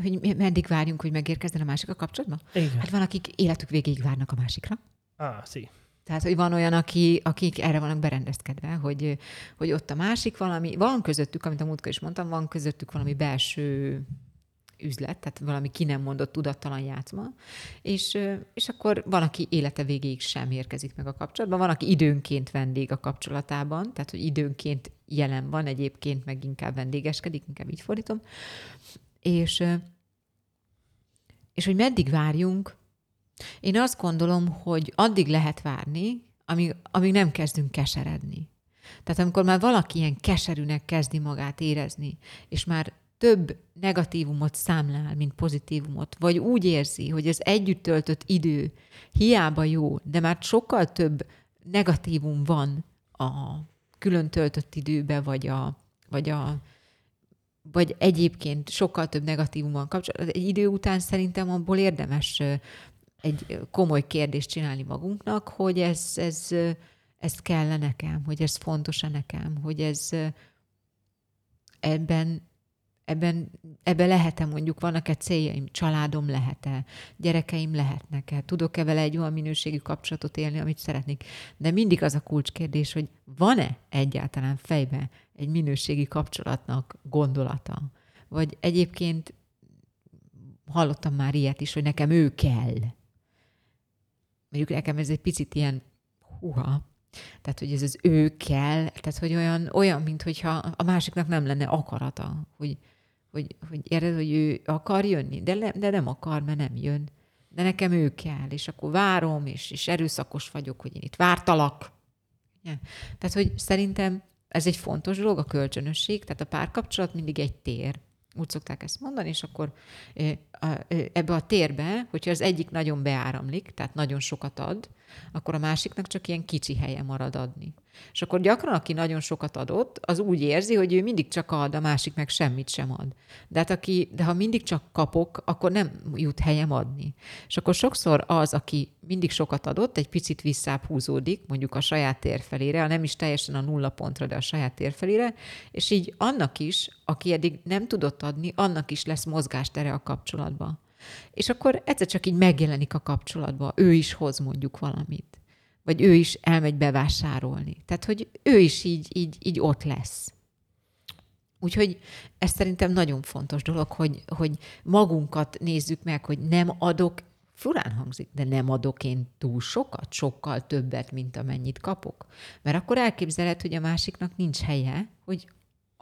Hogy meddig várjunk, hogy megérkezzen a másik a kapcsolatban? Igen. Hát van, akik életük végéig várnak a másikra. Ah, szí. Tehát, hogy van olyan, aki, akik erre vannak berendezkedve, hogy, hogy ott a másik valami, van közöttük, amit a múltkor is mondtam, van közöttük valami belső üzlet, tehát valami ki nem mondott tudattalan játszma, és, és akkor van, aki élete végéig sem érkezik meg a kapcsolatban, van, aki időnként vendég a kapcsolatában, tehát hogy időnként jelen van, egyébként meg inkább vendégeskedik, inkább így fordítom, és, és hogy meddig várjunk, én azt gondolom, hogy addig lehet várni, amíg, amíg nem kezdünk keseredni. Tehát amikor már valaki ilyen keserűnek kezdi magát érezni, és már több negatívumot számlál, mint pozitívumot, vagy úgy érzi, hogy az együtt töltött idő hiába jó, de már sokkal több negatívum van a külön töltött időbe, vagy a, vagy a vagy egyébként sokkal több negatívum van kapcsolatban. Egy idő után szerintem abból érdemes egy komoly kérdést csinálni magunknak, hogy ez, ez, ez kell nekem, hogy ez fontos-e nekem, hogy ez ebben ebben, ebben lehet-e mondjuk, vannak-e céljaim, családom lehet-e, gyerekeim lehetnek-e, tudok-e vele egy olyan minőségű kapcsolatot élni, amit szeretnék. De mindig az a kulcskérdés, hogy van-e egyáltalán fejbe egy minőségi kapcsolatnak gondolata? Vagy egyébként hallottam már ilyet is, hogy nekem ő kell. Mondjuk nekem ez egy picit ilyen, huha, tehát, hogy ez az ő kell, tehát, hogy olyan, olyan mint hogyha a másiknak nem lenne akarata, hogy, hogy, hogy érted, hogy ő akar jönni, de, le, de nem akar, mert nem jön. De nekem ő kell, és akkor várom, és, és erőszakos vagyok, hogy én itt vártalak. Ja. Tehát, hogy szerintem ez egy fontos dolog, a kölcsönösség, tehát a párkapcsolat mindig egy tér. Úgy szokták ezt mondani, és akkor ebbe a térbe, hogyha az egyik nagyon beáramlik, tehát nagyon sokat ad, akkor a másiknak csak ilyen kicsi helye marad adni. És akkor gyakran, aki nagyon sokat adott, az úgy érzi, hogy ő mindig csak ad, a másik meg semmit sem ad. De, hát aki, de ha mindig csak kapok, akkor nem jut helyem adni. És akkor sokszor az, aki mindig sokat adott, egy picit visszább húzódik, mondjuk a saját tér felére, ha nem is teljesen a nulla pontra, de a saját tér felére, és így annak is, aki eddig nem tudott adni, annak is lesz mozgástere a kapcsolatban. És akkor egyszer csak így megjelenik a kapcsolatban, ő is hoz mondjuk valamit. Vagy ő is elmegy bevásárolni. Tehát, hogy ő is így, így, így ott lesz. Úgyhogy ez szerintem nagyon fontos dolog, hogy, hogy magunkat nézzük meg, hogy nem adok, furán hangzik, de nem adok én túl sokat, sokkal többet, mint amennyit kapok. Mert akkor elképzeled, hogy a másiknak nincs helye, hogy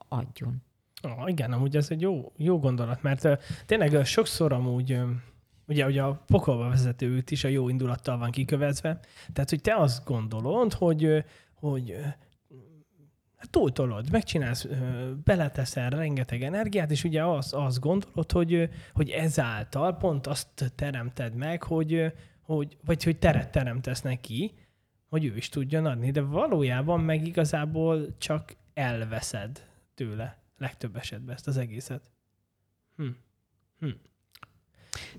adjon. Ah, igen, amúgy ez egy jó, jó gondolat, mert tényleg sokszor amúgy ugye, ugye a pokolba vezető út is a jó indulattal van kikövezve, tehát hogy te azt gondolod, hogy, hogy uh, túltolod, megcsinálsz, beleteszel rengeteg energiát, és ugye azt, azt gondolod, hogy, hogy ezáltal pont azt teremted meg, hogy, hogy, vagy hogy teret teremtesz neki, hogy ő is tudjon adni, de valójában meg igazából csak elveszed tőle legtöbb esetben ezt az egészet. Hm. Hm.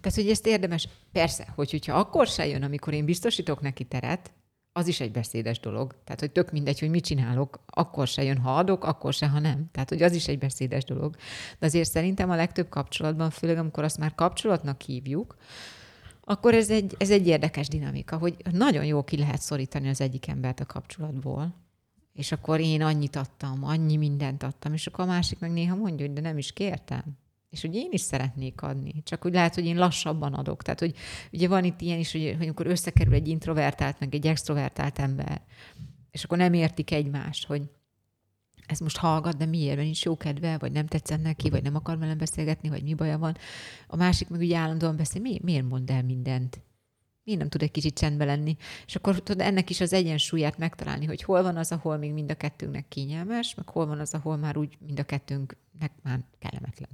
Tehát, hogy ezt érdemes, persze, hogy, hogyha akkor se jön, amikor én biztosítok neki teret, az is egy beszédes dolog. Tehát, hogy tök mindegy, hogy mit csinálok, akkor se jön, ha adok, akkor se, ha nem. Tehát, hogy az is egy beszédes dolog. De azért szerintem a legtöbb kapcsolatban, főleg amikor azt már kapcsolatnak hívjuk, akkor ez egy, ez egy érdekes dinamika, hogy nagyon jó ki lehet szorítani az egyik embert a kapcsolatból, és akkor én annyit adtam, annyi mindent adtam, és akkor a másik meg néha mondja, hogy de nem is kértem. És hogy én is szeretnék adni, csak úgy lehet, hogy én lassabban adok. Tehát, hogy ugye van itt ilyen is, hogy, hogy amikor összekerül egy introvertált, meg egy extrovertált ember, és akkor nem értik egymást, hogy ez most hallgat, de miért, mert nincs jó kedve, vagy nem tetszett neki, vagy nem akar velem beszélgetni, vagy mi baja van. A másik meg ugye állandóan beszél, miért, miért mond el mindent? Miért nem tud egy kicsit csendben lenni? És akkor tudod ennek is az egyensúlyát megtalálni, hogy hol van az, ahol még mind a kettőnknek kényelmes, meg hol van az, ahol már úgy mind a kettőnknek már kellemetlen.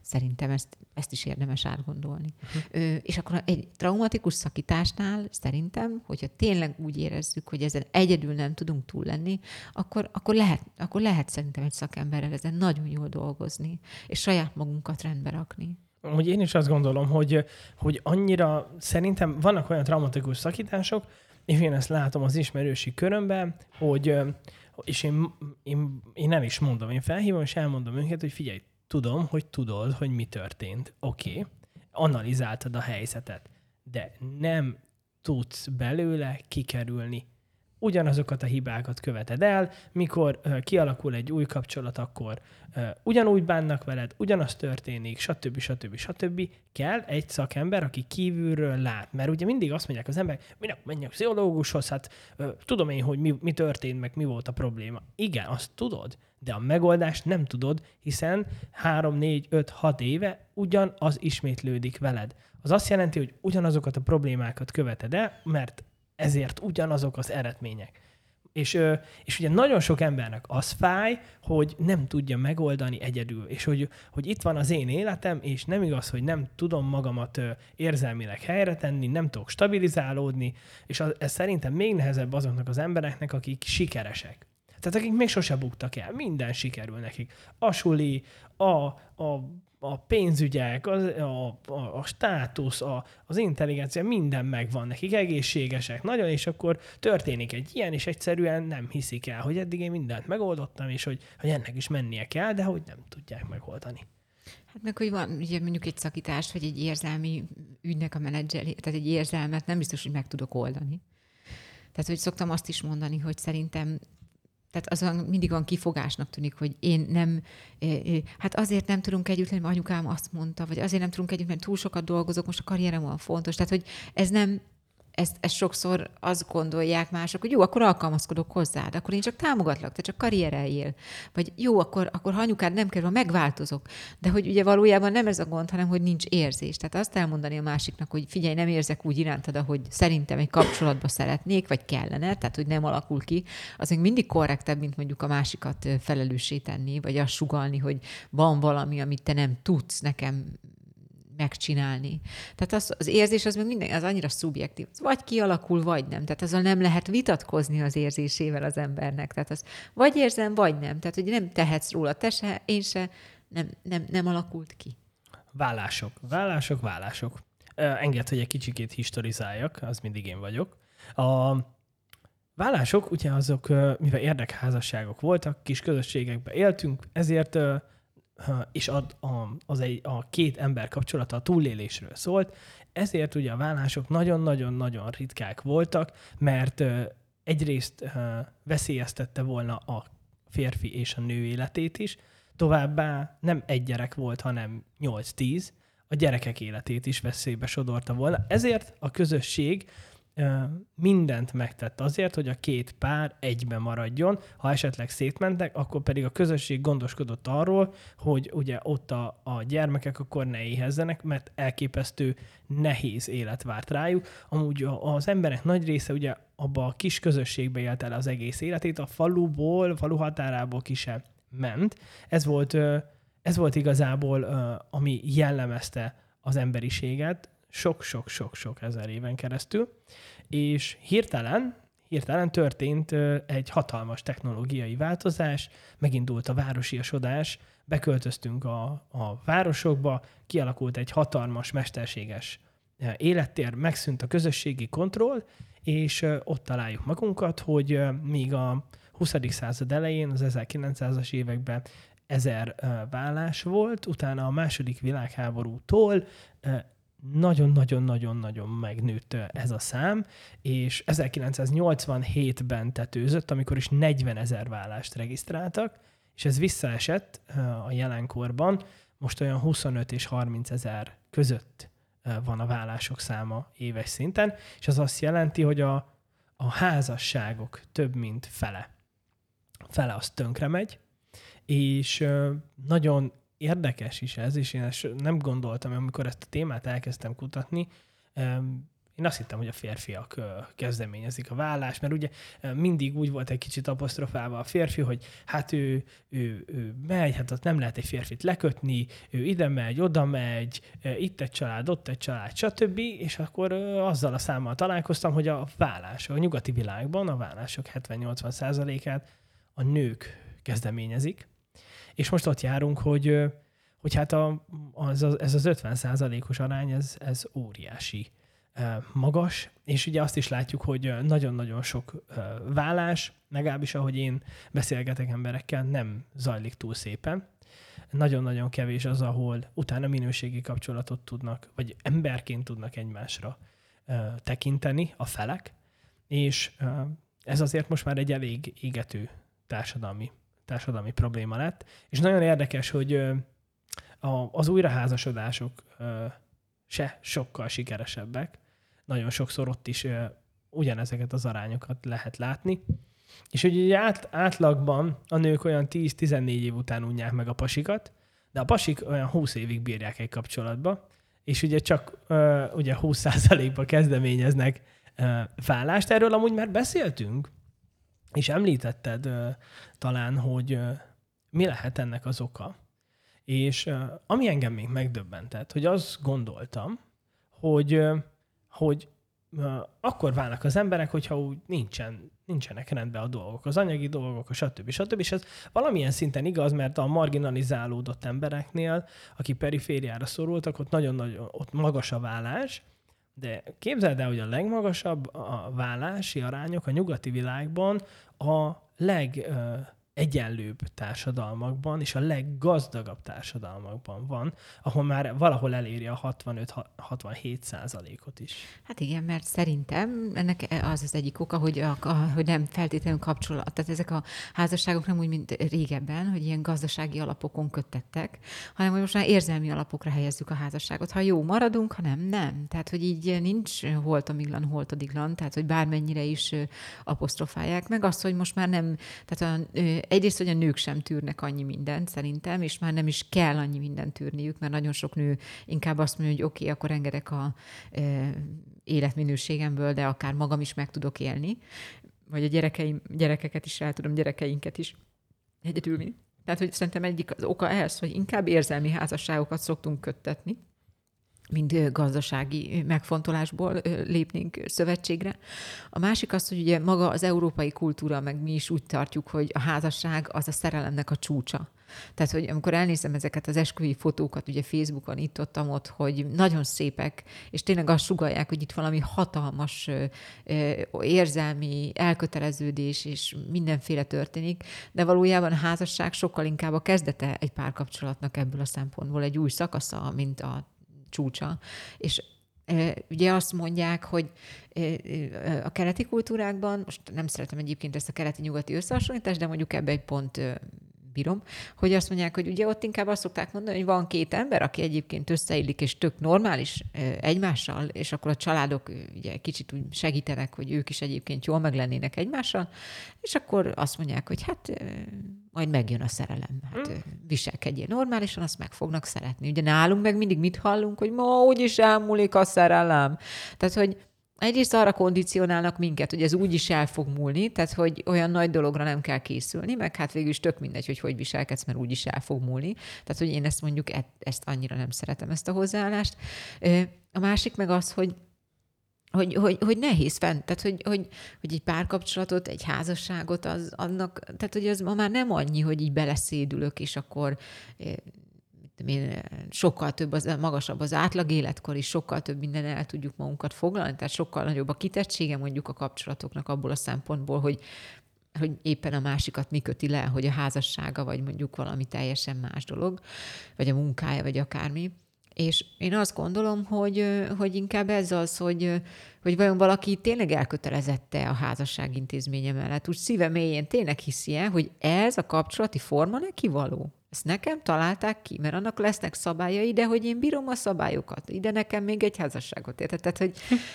Szerintem ezt, ezt is érdemes átgondolni. Uh-huh. Ö, és akkor egy traumatikus szakításnál szerintem, hogyha tényleg úgy érezzük, hogy ezen egyedül nem tudunk túl lenni, akkor, akkor, lehet, akkor lehet szerintem egy szakemberrel ezen nagyon jól dolgozni, és saját magunkat rendbe rakni. Hogy én is azt gondolom, hogy, hogy annyira szerintem vannak olyan traumatikus szakítások, és én ezt látom az ismerősi körömben, hogy és én, én, én nem is mondom, én felhívom, és elmondom őket, hogy figyelj, tudom, hogy tudod, hogy mi történt. Oké, okay. analizáltad a helyzetet, de nem tudsz belőle kikerülni. Ugyanazokat a hibákat követed el, mikor kialakul egy új kapcsolat, akkor ugyanúgy bánnak veled, ugyanaz történik, stb. stb. stb. Kell egy szakember, aki kívülről lát. Mert ugye mindig azt mondják az emberek, minek menjek pszichológushoz, hát tudom én, hogy mi, mi történt, meg mi volt a probléma. Igen, azt tudod, de a megoldást nem tudod, hiszen 3, 4, 5, 6 éve ugyanaz ismétlődik veled. Az azt jelenti, hogy ugyanazokat a problémákat követed el, mert ezért ugyanazok az eredmények. És, és ugye nagyon sok embernek az fáj, hogy nem tudja megoldani egyedül, és hogy, hogy itt van az én életem, és nem igaz, hogy nem tudom magamat érzelmileg helyre tenni, nem tudok stabilizálódni, és ez szerintem még nehezebb azoknak az embereknek, akik sikeresek. Tehát akik még sose buktak el, minden sikerül nekik. A suli, a, a a pénzügyek, az, a, a, a státusz, a, az intelligencia, minden megvan nekik, egészségesek nagyon, és akkor történik egy ilyen, és egyszerűen nem hiszik el, hogy eddig én mindent megoldottam, és hogy, hogy ennek is mennie kell, de hogy nem tudják megoldani. Hát meg, hogy van ugye mondjuk egy szakítás, vagy egy érzelmi ügynek a menedzseli, tehát egy érzelmet nem biztos, hogy meg tudok oldani. Tehát, hogy szoktam azt is mondani, hogy szerintem tehát az mindig van kifogásnak tűnik, hogy én nem, hát azért nem tudunk együtt lenni, mert anyukám azt mondta, vagy azért nem tudunk együtt, mert túl sokat dolgozok, most a karrierem olyan fontos. Tehát, hogy ez nem, ezt, ezt sokszor azt gondolják mások, hogy jó, akkor alkalmazkodok hozzád, akkor én csak támogatlak, te csak karriereljél. Vagy jó, akkor, akkor ha anyukád nem kell, megváltozok. De hogy ugye valójában nem ez a gond, hanem hogy nincs érzés. Tehát azt elmondani a másiknak, hogy figyelj, nem érzek úgy irántad, ahogy szerintem egy kapcsolatba szeretnék, vagy kellene, tehát hogy nem alakul ki, az még mindig korrektebb, mint mondjuk a másikat felelőssé tenni, vagy azt sugalni, hogy van valami, amit te nem tudsz nekem megcsinálni. Tehát az, az érzés az még minden, az annyira szubjektív. Vagy kialakul, vagy nem. Tehát azzal nem lehet vitatkozni az érzésével az embernek. Tehát az vagy érzem, vagy nem. Tehát, hogy nem tehetsz róla, te se, én se, nem, nem, nem alakult ki. Vállások, vállások, vállások. Enged, hogy egy kicsikét historizáljak, az mindig én vagyok. A vállások, ugye azok, mivel érdekházasságok voltak, kis közösségekben éltünk, ezért és a, a, az egy, a két ember kapcsolata a túlélésről szólt, ezért ugye a vállások nagyon-nagyon-nagyon ritkák voltak, mert egyrészt veszélyeztette volna a férfi és a nő életét is, továbbá nem egy gyerek volt, hanem 8-10, a gyerekek életét is veszélybe sodorta volna. Ezért a közösség mindent megtett azért, hogy a két pár egybe maradjon. Ha esetleg szétmentek, akkor pedig a közösség gondoskodott arról, hogy ugye ott a, a gyermekek akkor ne éhezzenek, mert elképesztő nehéz élet várt rájuk. Amúgy az emberek nagy része ugye abba a kis közösségbe élt el az egész életét, a faluból, falu határából ki sem ment. Ez volt, ez volt igazából, ami jellemezte az emberiséget, sok-sok-sok-sok ezer éven keresztül, és hirtelen, hirtelen történt egy hatalmas technológiai változás, megindult a városiasodás, beköltöztünk a, a városokba, kialakult egy hatalmas, mesterséges élettér, megszűnt a közösségi kontroll, és ott találjuk magunkat, hogy míg a 20. század elején, az 1900-as években ezer vállás volt, utána a második világháborútól nagyon-nagyon-nagyon-nagyon megnőtt ez a szám, és 1987-ben tetőzött, amikor is 40 ezer vállást regisztráltak, és ez visszaesett a jelenkorban, most olyan 25 és 30 ezer között van a vállások száma éves szinten, és az azt jelenti, hogy a, a házasságok több mint fele. Fele az tönkre megy, és nagyon érdekes is ez, és én ezt nem gondoltam, amikor ezt a témát elkezdtem kutatni, én azt hittem, hogy a férfiak kezdeményezik a vállást, mert ugye mindig úgy volt egy kicsit apostrofálva a férfi, hogy hát ő, ő, ő megy, hát ott nem lehet egy férfit lekötni, ő ide megy, oda megy, itt egy család, ott egy család, stb. És akkor azzal a számmal találkoztam, hogy a vállás, a nyugati világban a vállások 70-80 százalékát a nők kezdeményezik, és most ott járunk, hogy, hogy hát a, az, ez az 50 os arány, ez, ez óriási magas, és ugye azt is látjuk, hogy nagyon-nagyon sok vállás, legalábbis ahogy én beszélgetek emberekkel, nem zajlik túl szépen. Nagyon-nagyon kevés az, ahol utána minőségi kapcsolatot tudnak, vagy emberként tudnak egymásra tekinteni a felek, és ez azért most már egy elég égető társadalmi, társadalmi probléma lett. És nagyon érdekes, hogy az újraházasodások se sokkal sikeresebbek. Nagyon sokszor ott is ugyanezeket az arányokat lehet látni. És ugye át, átlagban a nők olyan 10-14 év után unják meg a pasikat, de a pasik olyan 20 évig bírják egy kapcsolatba, és ugye csak ugye 20%-ba kezdeményeznek vállást. Erről amúgy már beszéltünk, és említetted talán, hogy mi lehet ennek az oka. És uh, ami engem még megdöbbentett, hogy azt gondoltam, hogy, hogy akkor válnak az emberek, hogyha úgy nincsen, nincsenek rendben a dolgok, az anyagi dolgok, a stb. stb. És ez valamilyen szinten igaz, mert a marginalizálódott embereknél, akik perifériára szorultak, ott nagyon-nagyon ott magas a vállás, de képzeld el, hogy a legmagasabb a vállási arányok a nyugati világban a leg egyenlőbb társadalmakban és a leggazdagabb társadalmakban van, ahol már valahol eléri a 65-67 százalékot is. Hát igen, mert szerintem ennek az az egyik oka, hogy, a, a, hogy nem feltétlenül kapcsolat. Tehát ezek a házasságok nem úgy, mint régebben, hogy ilyen gazdasági alapokon kötettek, hanem hogy most már érzelmi alapokra helyezzük a házasságot. Ha jó maradunk, ha nem, nem. Tehát, hogy így nincs holtamiglan, holtadiglan, tehát, hogy bármennyire is apostrofálják meg azt, hogy most már nem, tehát a egyrészt, hogy a nők sem tűrnek annyi mindent szerintem, és már nem is kell annyi mindent tűrniük, mert nagyon sok nő inkább azt mondja, hogy oké, okay, akkor engedek a e, életminőségemből, de akár magam is meg tudok élni, vagy a gyerekeim, gyerekeket is el tudom, gyerekeinket is egyedül. Tehát, hogy szerintem egyik az oka ez, hogy inkább érzelmi házasságokat szoktunk köttetni, mind gazdasági megfontolásból lépnénk szövetségre. A másik az, hogy ugye maga az európai kultúra, meg mi is úgy tartjuk, hogy a házasság az a szerelemnek a csúcsa. Tehát, hogy amikor elnézem ezeket az esküvői fotókat, ugye Facebookon itt ott, ott, hogy nagyon szépek, és tényleg azt sugalják, hogy itt valami hatalmas érzelmi elköteleződés és mindenféle történik, de valójában a házasság sokkal inkább a kezdete egy párkapcsolatnak ebből a szempontból, egy új szakasza, mint a csúcsa. És Ugye azt mondják, hogy a keleti kultúrákban, most nem szeretem egyébként ezt a keleti-nyugati összehasonlítást, de mondjuk ebbe egy pont bírom, hogy azt mondják, hogy ugye ott inkább azt szokták mondani, hogy van két ember, aki egyébként összeillik, és tök normális egymással, és akkor a családok ugye kicsit úgy segítenek, hogy ők is egyébként jól meglennének egymással, és akkor azt mondják, hogy hát majd megjön a szerelem. Hát mm. viselkedjél normálisan, azt meg fognak szeretni. Ugye nálunk meg mindig mit hallunk, hogy ma úgyis elmúlik a szerelem. Tehát, hogy egyrészt arra kondicionálnak minket, hogy ez úgy is el fog múlni, tehát hogy olyan nagy dologra nem kell készülni, meg hát végül is tök mindegy, hogy hogy viselkedsz, mert úgy is el fog múlni. Tehát, hogy én ezt mondjuk, e- ezt annyira nem szeretem, ezt a hozzáállást. A másik meg az, hogy hogy, hogy, hogy nehéz fent, tehát hogy, hogy, hogy egy párkapcsolatot, egy házasságot, az annak, tehát hogy az ma már nem annyi, hogy így beleszédülök, és akkor én, sokkal több, az, magasabb az átlag életkor, és sokkal több minden el tudjuk magunkat foglalni, tehát sokkal nagyobb a kitettsége mondjuk a kapcsolatoknak abból a szempontból, hogy, hogy éppen a másikat mi köti le, hogy a házassága, vagy mondjuk valami teljesen más dolog, vagy a munkája, vagy akármi. És én azt gondolom, hogy, hogy inkább ez az, hogy, hogy vajon valaki tényleg elkötelezette a házasság intézménye mellett, úgy szíve mélyén tényleg hiszi -e, hogy ez a kapcsolati forma neki való. Ezt nekem találták ki, mert annak lesznek szabályai, de hogy én bírom a szabályokat. Ide nekem még egy házasságot érted? Tehát, hogy,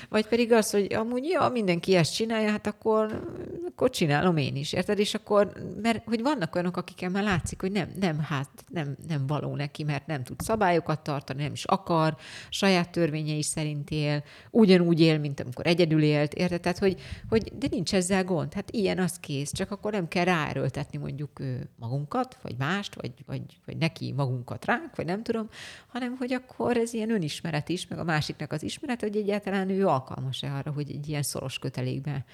vagy pedig az, hogy amúgy ja, mindenki ezt csinálja, hát akkor, akkor csinálom én is, érted? És akkor, mert hogy vannak olyanok, akiken már látszik, hogy nem, nem, hát nem, nem való neki, mert nem tud szabályokat tartani, nem is akar, saját törvényei szerint él, ugyanúgy él, mint amikor egyedül élt, érted? Tehát, hogy, hogy de nincs ezzel gond. Hát ilyen az kész, csak akkor nem kell ráerőltetni mondjuk magunkat, vagy mást, vagy vagy, vagy neki magunkat ránk, vagy nem tudom, hanem hogy akkor ez ilyen önismeret is, meg a másiknak az ismeret, hogy egyáltalán ő alkalmas-e arra, hogy egy ilyen szoros kötelékbe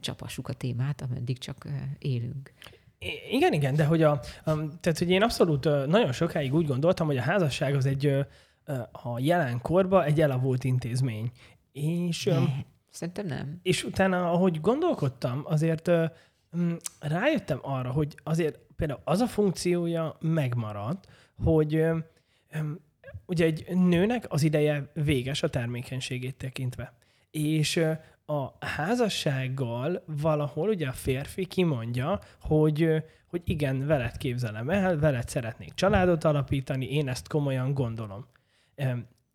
csapassuk a témát, ameddig csak élünk. Igen, igen, de hogy, a, tehát, hogy én abszolút nagyon sokáig úgy gondoltam, hogy a házasság az egy a jelen korban egy elavult intézmény. És, ne, szerintem nem. És utána, ahogy gondolkodtam, azért rájöttem arra, hogy azért például az a funkciója megmarad, hogy ugye egy nőnek az ideje véges a termékenységét tekintve. és a házassággal valahol ugye a férfi kimondja, hogy, hogy igen, veled képzelem el, veled szeretnék családot alapítani, én ezt komolyan gondolom.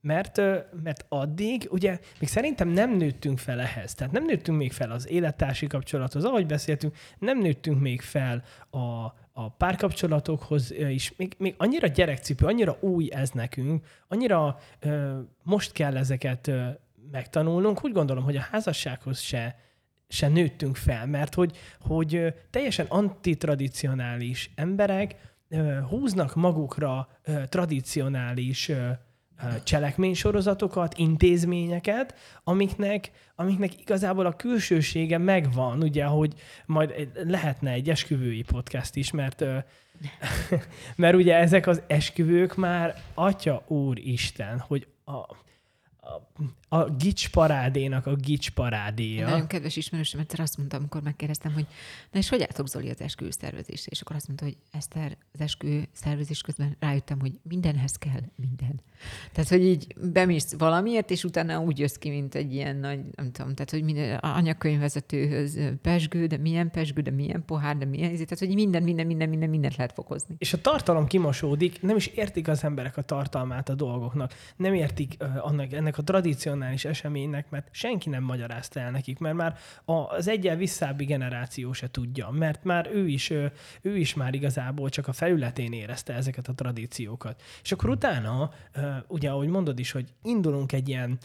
Mert, mert addig, ugye, még szerintem nem nőttünk fel ehhez. Tehát nem nőttünk még fel az élettársi kapcsolathoz, ahogy beszéltünk, nem nőttünk még fel a, a párkapcsolatokhoz is. Még, még annyira gyerekcipő, annyira új ez nekünk, annyira ö, most kell ezeket ö, megtanulnunk. Úgy gondolom, hogy a házassághoz se, se nőttünk fel, mert hogy, hogy teljesen antitradicionális emberek húznak magukra tradicionális cselekménysorozatokat, intézményeket, amiknek, amiknek igazából a külsősége megvan, ugye, hogy majd lehetne egy esküvői podcast is, mert mert ugye ezek az esküvők már Atya Úr Isten, hogy a, a gics parádénak a gics parádéja. Nagyon kedves ismerősöm, egyszer azt mondta, amikor megkérdeztem, hogy na és hogy álltok Zoli az eskü szervezésre? És akkor azt mondta, hogy Eszter, az eskü szervezés közben rájöttem, hogy mindenhez kell minden. Tehát, hogy így bemész valamiért, és utána úgy jössz ki, mint egy ilyen nagy, nem tudom, tehát, hogy minden anyakönyvvezetőhöz pesgő, de milyen pesgő, de milyen pohár, de milyen, tehát, hogy minden, minden, minden, minden, mindent lehet fokozni. És a tartalom kimosódik, nem is értik az emberek a tartalmát a dolgoknak, nem értik uh, annak, ennek a tradicionális eseménynek, mert senki nem magyarázta el nekik, mert már az egyen visszábbi generáció se tudja, mert már ő is, ő is már igazából csak a felületén érezte ezeket a tradíciókat. És akkor utána, ugye ahogy mondod is, hogy indulunk egy ilyen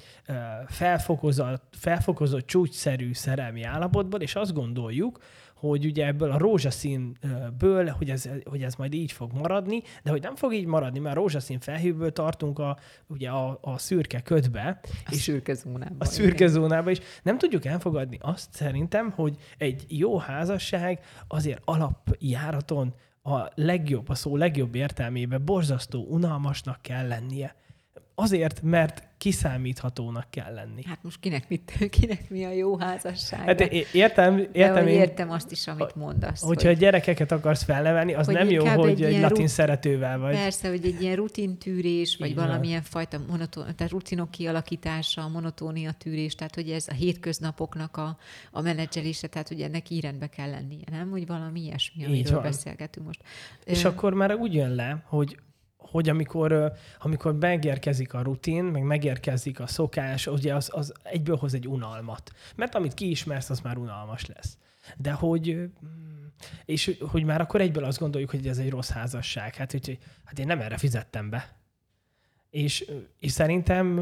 felfokozott, felfokozott csúcsszerű szerelmi állapotból, és azt gondoljuk, hogy ugye ebből a rózsaszínből, hogy ez, hogy ez majd így fog maradni, de hogy nem fog így maradni, mert a rózsaszín felhőből tartunk a, ugye a, a szürke ködbe. A és szürke zónába. A szürke zónába, és nem tudjuk elfogadni azt szerintem, hogy egy jó házasság azért alapjáraton a legjobb, a szó legjobb értelmében borzasztó unalmasnak kell lennie. Azért, mert kiszámíthatónak kell lenni. Hát most kinek, mit, kinek mi a jó házasság? Hát értem, értem, De, én, értem azt is, amit mondasz. Hogyha hogy, gyerekeket akarsz felnevelni, az nem jó, hogy egy, egy latin rut... szeretővel vagy. Persze, hogy egy ilyen rutintűrés, vagy Igen. valamilyen fajta monoton, tehát rutinok kialakítása, a monotónia tűrés, tehát hogy ez a hétköznapoknak a, a menedzselése, tehát hogy ennek írendbe kell lennie, nem? Hogy valami ilyesmi, amiről beszélgetünk most. És Ö... akkor már úgy jön le, hogy hogy amikor, amikor megérkezik a rutin, meg megérkezik a szokás, ugye az, az egyből hoz egy unalmat. Mert amit kiismersz, az már unalmas lesz. De hogy és hogy már akkor egyből azt gondoljuk, hogy ez egy rossz házasság. Hát, hogy, hát én nem erre fizettem be. És, és szerintem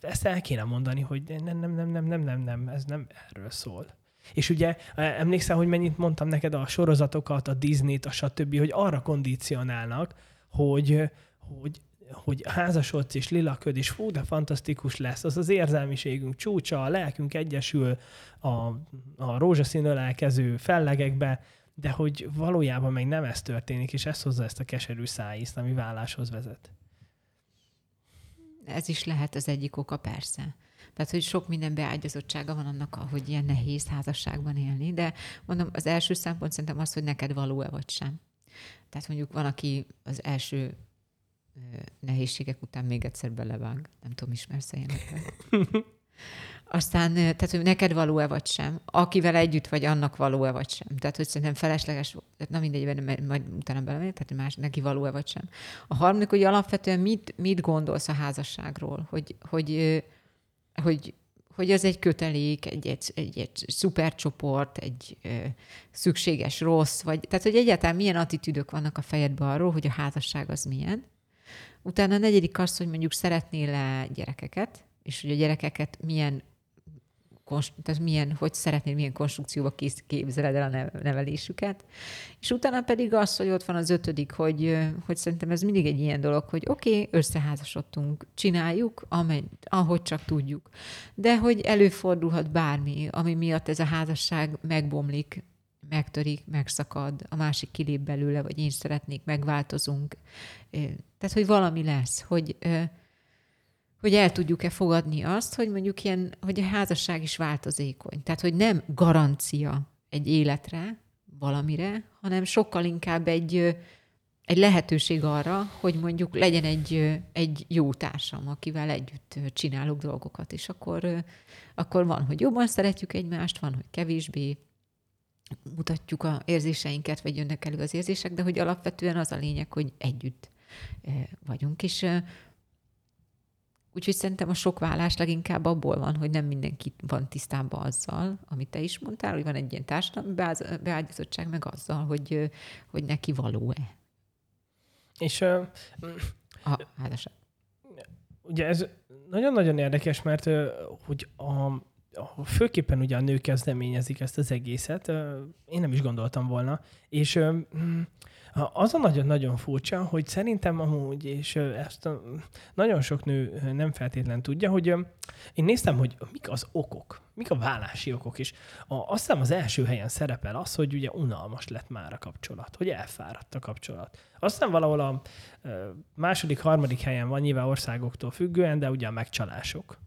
ezt el kéne mondani, hogy nem, nem, nem, nem, nem, nem, nem, ez nem erről szól. És ugye emlékszel, hogy mennyit mondtam neked a sorozatokat, a Disney-t, a stb., hogy arra kondicionálnak, hogy, hogy, hogy házasodsz és lilaköd, és fú, de fantasztikus lesz, az az érzelmiségünk csúcsa, a lelkünk egyesül a, a rózsaszín ölelkező fellegekbe, de hogy valójában meg nem ez történik, és ez hozza ezt a keserű szájízt, ami válláshoz vezet. Ez is lehet az egyik oka, persze. Tehát, hogy sok minden beágyazottsága van annak, hogy ilyen nehéz házasságban élni, de mondom, az első szempont szerintem az, hogy neked való-e vagy sem. Tehát mondjuk van, aki az első nehézségek után még egyszer belevág. Nem tudom, ismersz ilyeneket? Aztán, tehát, hogy neked való-e vagy sem, akivel együtt vagy, annak való-e vagy sem. Tehát, hogy szerintem felesleges, na mindegy, majd utána belemegyek, tehát más, neki való-e vagy sem. A harmadik, hogy alapvetően mit, mit gondolsz a házasságról, hogy, hogy, hogy hogy az egy kötelék, egy, egy, egy, egy szupercsoport, egy ö, szükséges rossz, vagy tehát, hogy egyáltalán milyen attitűdök vannak a fejedben arról, hogy a házasság az milyen. Utána a negyedik az, hogy mondjuk szeretnél-e gyerekeket, és hogy a gyerekeket milyen tehát milyen, hogy szeretnél, milyen konstrukcióba képzeled el a nevelésüket. És utána pedig az, hogy ott van az ötödik, hogy, hogy szerintem ez mindig egy ilyen dolog, hogy oké, okay, összeházasodtunk, csináljuk, amely, ahogy csak tudjuk. De hogy előfordulhat bármi, ami miatt ez a házasság megbomlik, megtörik, megszakad, a másik kilép belőle, vagy én szeretnék, megváltozunk. Tehát, hogy valami lesz, hogy hogy el tudjuk-e fogadni azt, hogy mondjuk ilyen, hogy a házasság is változékony. Tehát, hogy nem garancia egy életre, valamire, hanem sokkal inkább egy, egy lehetőség arra, hogy mondjuk legyen egy, egy jó társam, akivel együtt csinálok dolgokat, és akkor, akkor van, hogy jobban szeretjük egymást, van, hogy kevésbé, mutatjuk a érzéseinket, vagy jönnek elő az érzések, de hogy alapvetően az a lényeg, hogy együtt vagyunk, és Úgyhogy szerintem a sok vállás leginkább abból van, hogy nem mindenki van tisztában azzal, amit te is mondtál, hogy van egy ilyen társadalmi beágyazottság, meg azzal, hogy, hogy neki való-e. És uh, a házasság. Ugye ez nagyon-nagyon érdekes, mert hogy a, a, főképpen ugye a nők kezdeményezik ezt az egészet, én nem is gondoltam volna, és az a nagyon-nagyon furcsa, hogy szerintem amúgy, és ezt nagyon sok nő nem feltétlen tudja, hogy én néztem, hogy mik az okok, mik a vállási okok, és a, azt hiszem az első helyen szerepel az, hogy ugye unalmas lett már a kapcsolat, hogy elfáradt a kapcsolat. Aztán valahol a második, harmadik helyen van nyilván országoktól függően, de ugye a megcsalások.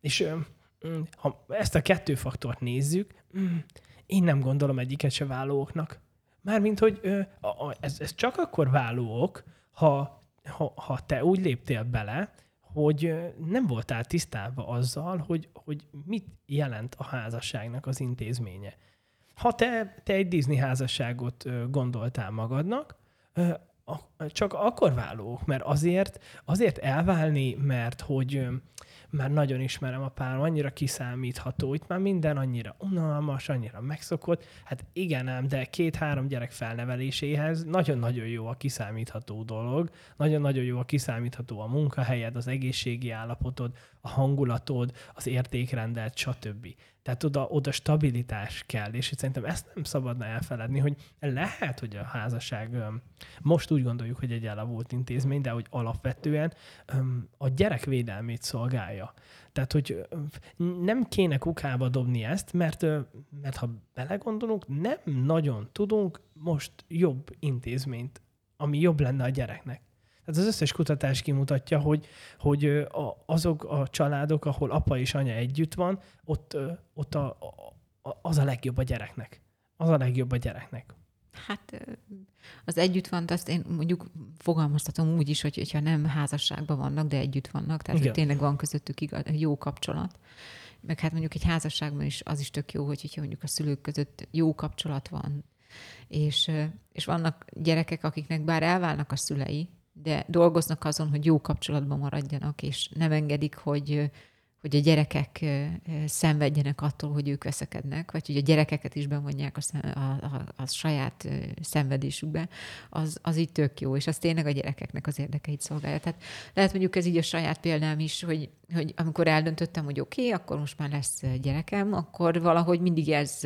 És mm, ha ezt a kettő faktort nézzük, mm, én nem gondolom egyiket se vállóknak. Mármint, hogy ö, a, a, ez, ez csak akkor válóok, ha, ha, ha te úgy léptél bele, hogy nem voltál tisztában azzal, hogy, hogy mit jelent a házasságnak az intézménye. Ha te, te egy Disney házasságot gondoltál magadnak, csak akkor válók, mert azért, azért elválni, mert hogy már nagyon ismerem a párom, annyira kiszámítható, itt már minden annyira unalmas, annyira megszokott. Hát igen ám, de két-három gyerek felneveléséhez nagyon-nagyon jó a kiszámítható dolog, nagyon-nagyon jó a kiszámítható a munkahelyed, az egészségi állapotod, a hangulatod, az értékrendet, stb. Tehát oda, oda stabilitás kell, és szerintem ezt nem szabadna elfeledni, hogy lehet, hogy a házasság most úgy gondoljuk, hogy egy elavult intézmény, de hogy alapvetően a gyerek védelmét szolgálja. Tehát, hogy nem kéne kukába dobni ezt, mert, mert ha belegondolunk, nem nagyon tudunk most jobb intézményt, ami jobb lenne a gyereknek. Tehát az összes kutatás kimutatja, hogy, hogy azok a családok, ahol apa és anya együtt van, ott, ott a, a, az a legjobb a gyereknek. Az a legjobb a gyereknek. Hát az együtt van, azt én mondjuk fogalmaztatom úgy is, hogy, hogyha nem házasságban vannak, de együtt vannak, tehát hogy tényleg van közöttük igaz, jó kapcsolat. Meg hát mondjuk egy házasságban is az is tök jó, hogy hogyha mondjuk a szülők között jó kapcsolat van, és, és vannak gyerekek, akiknek bár elválnak a szülei, de dolgoznak azon, hogy jó kapcsolatban maradjanak, és nem engedik, hogy, hogy a gyerekek szenvedjenek attól, hogy ők veszekednek, vagy hogy a gyerekeket is bevonják a, a, a, a saját szenvedésükbe, az, az így tök jó, és az tényleg a gyerekeknek az érdekeit szolgálja. Tehát lehet mondjuk ez így a saját példám is, hogy, hogy amikor eldöntöttem, hogy oké, okay, akkor most már lesz gyerekem, akkor valahogy mindig ez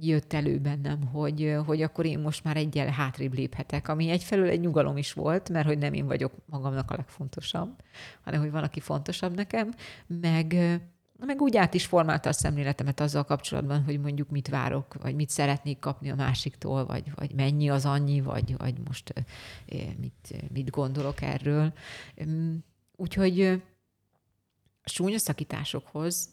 jött elő bennem, hogy, hogy akkor én most már egyel hátrébb léphetek, ami egyfelől egy nyugalom is volt, mert hogy nem én vagyok magamnak a legfontosabb, hanem hogy van, aki fontosabb nekem, meg, meg úgy át is formálta a szemléletemet azzal kapcsolatban, hogy mondjuk mit várok, vagy mit szeretnék kapni a másiktól, vagy, vagy mennyi az annyi, vagy, vagy most mit, mit gondolok erről. Úgyhogy súlyos szakításokhoz,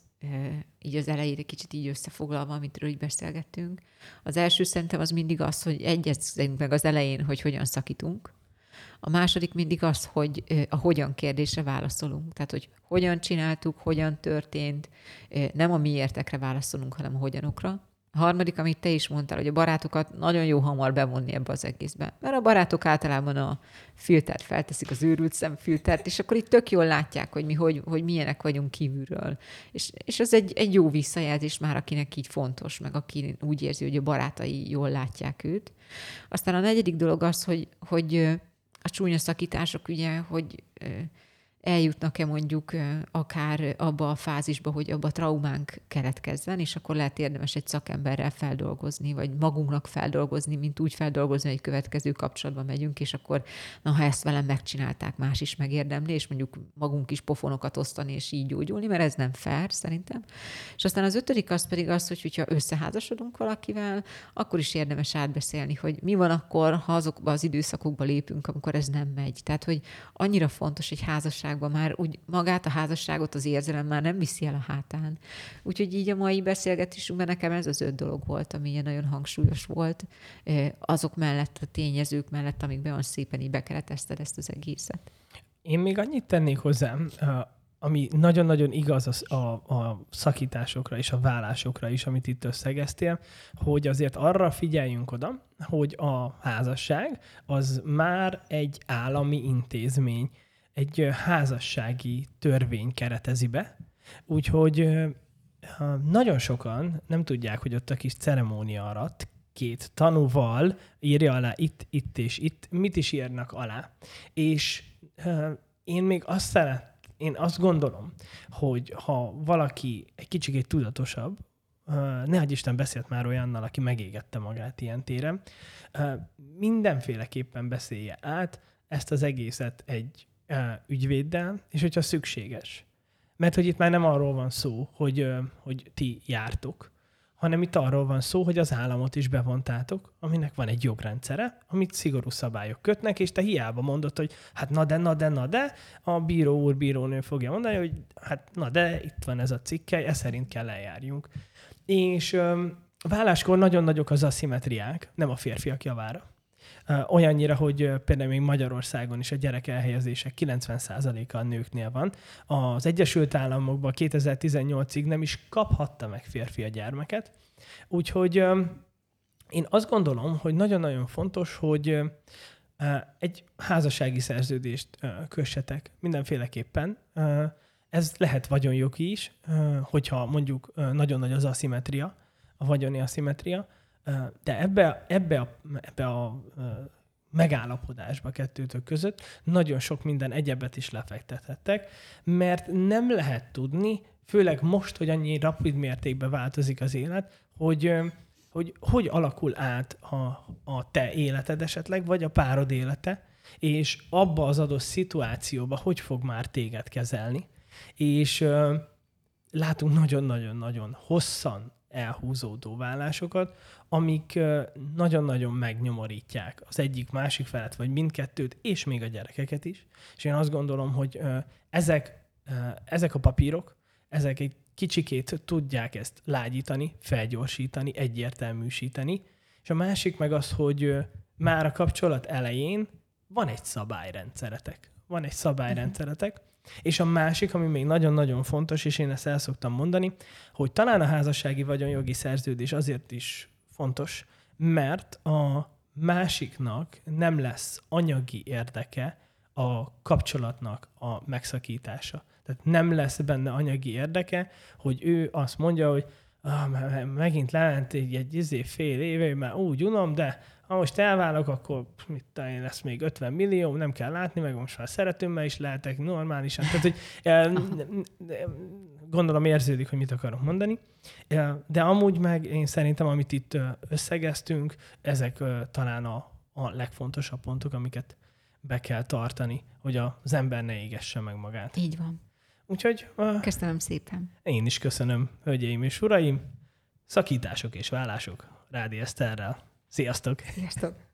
így az elejére kicsit így összefoglalva, amitről így beszélgettünk, az első szerintem az mindig az, hogy egyezünk meg az elején, hogy hogyan szakítunk, a második mindig az, hogy a hogyan kérdésre válaszolunk. Tehát, hogy hogyan csináltuk, hogyan történt, nem a miértekre válaszolunk, hanem a hogyanokra. A harmadik, amit te is mondtál, hogy a barátokat nagyon jó hamar bevonni ebbe az egészbe. Mert a barátok általában a filtert felteszik, az őrült szemfiltert, és akkor itt tök jól látják, hogy mi hogy, hogy milyenek vagyunk kívülről. És, és ez egy, egy jó visszajelzés már, akinek így fontos, meg aki úgy érzi, hogy a barátai jól látják őt. Aztán a negyedik dolog az, hogy, hogy a csúnya szakítások ugye, hogy eljutnak-e mondjuk akár abba a fázisba, hogy abba a traumánk keretkezzen, és akkor lehet érdemes egy szakemberrel feldolgozni, vagy magunknak feldolgozni, mint úgy feldolgozni, hogy következő kapcsolatban megyünk, és akkor, na, ha ezt velem megcsinálták, más is megérdemli, és mondjuk magunk is pofonokat osztani, és így gyógyulni, mert ez nem fair, szerintem. És aztán az ötödik az pedig az, hogy hogyha összeházasodunk valakivel, akkor is érdemes átbeszélni, hogy mi van akkor, ha azokba az időszakokba lépünk, amikor ez nem megy. Tehát, hogy annyira fontos egy házasság házasságban már úgy magát a házasságot az érzelem már nem viszi el a hátán. Úgyhogy így a mai beszélgetésünkben nekem ez az öt dolog volt, ami ilyen nagyon hangsúlyos volt, azok mellett, a tényezők mellett, amikben olyan szépen így bekeretezted ezt az egészet. Én még annyit tennék hozzám, ami nagyon-nagyon igaz a, a, a szakításokra és a vállásokra is, amit itt összegeztél, hogy azért arra figyeljünk oda, hogy a házasság az már egy állami intézmény, egy házassági törvény keretezi be, úgyhogy nagyon sokan nem tudják, hogy ott a kis ceremónia alatt két tanúval írja alá itt, itt és itt, mit is írnak alá. És én még azt szeret, én azt gondolom, hogy ha valaki egy kicsit tudatosabb, ne Isten beszélt már olyannal, aki megégette magát ilyen téren, mindenféleképpen beszélje át ezt az egészet egy ügyvéddel, és hogyha szükséges. Mert hogy itt már nem arról van szó, hogy, hogy ti jártok, hanem itt arról van szó, hogy az államot is bevontátok, aminek van egy jogrendszere, amit szigorú szabályok kötnek, és te hiába mondod, hogy hát na de, na de, na de, a bíró úr, bírónő fogja mondani, hogy hát na de, itt van ez a cikkely, ez szerint kell eljárjunk. És öm, válláskor nagyon nagyok az aszimetriák, nem a férfiak javára. Olyannyira, hogy például még Magyarországon is a gyerek elhelyezések 90%-a a nőknél van. Az Egyesült Államokban 2018-ig nem is kaphatta meg férfi a gyermeket. Úgyhogy én azt gondolom, hogy nagyon-nagyon fontos, hogy egy házassági szerződést kössetek mindenféleképpen. Ez lehet vagyonjogi is, hogyha mondjuk nagyon nagy az aszimetria, a vagyoni aszimetria, de ebbe, ebbe, a, ebbe a megállapodásba kettőtök között nagyon sok minden egyebet is lefektethettek, mert nem lehet tudni, főleg most, hogy annyi rapid mértékben változik az élet, hogy hogy, hogy alakul át a, a te életed esetleg, vagy a párod élete, és abba az adott szituációba hogy fog már téged kezelni. És uh, látunk nagyon-nagyon-nagyon hosszan elhúzódó vállásokat, amik nagyon-nagyon megnyomorítják az egyik másik felet, vagy mindkettőt, és még a gyerekeket is. És én azt gondolom, hogy ezek, ezek a papírok, ezek egy kicsikét tudják ezt lágyítani, felgyorsítani, egyértelműsíteni, és a másik meg az, hogy már a kapcsolat elején van egy szabályrendszeretek. Van egy szabályrendszeretek, és a másik, ami még nagyon-nagyon fontos, és én ezt el szoktam mondani, hogy talán a házassági vagyonjogi szerződés azért is fontos, mert a másiknak nem lesz anyagi érdeke a kapcsolatnak a megszakítása. Tehát nem lesz benne anyagi érdeke, hogy ő azt mondja, hogy ah, megint lehet egy, egy izé fél éve, már úgy unom, de ha most elválok, akkor mit én lesz még 50 millió, nem kell látni, meg most már szeretőmmel is lehetek normálisan. Tehát, hogy gondolom érződik, hogy mit akarok mondani. De amúgy meg én szerintem, amit itt összegeztünk, ezek talán a, a legfontosabb pontok, amiket be kell tartani, hogy az ember ne égesse meg magát. Így van. Úgyhogy... Köszönöm szépen. Én is köszönöm, hölgyeim és uraim. Szakítások és vállások Rádi Eszterrel. Sziasztok! Sziasztok!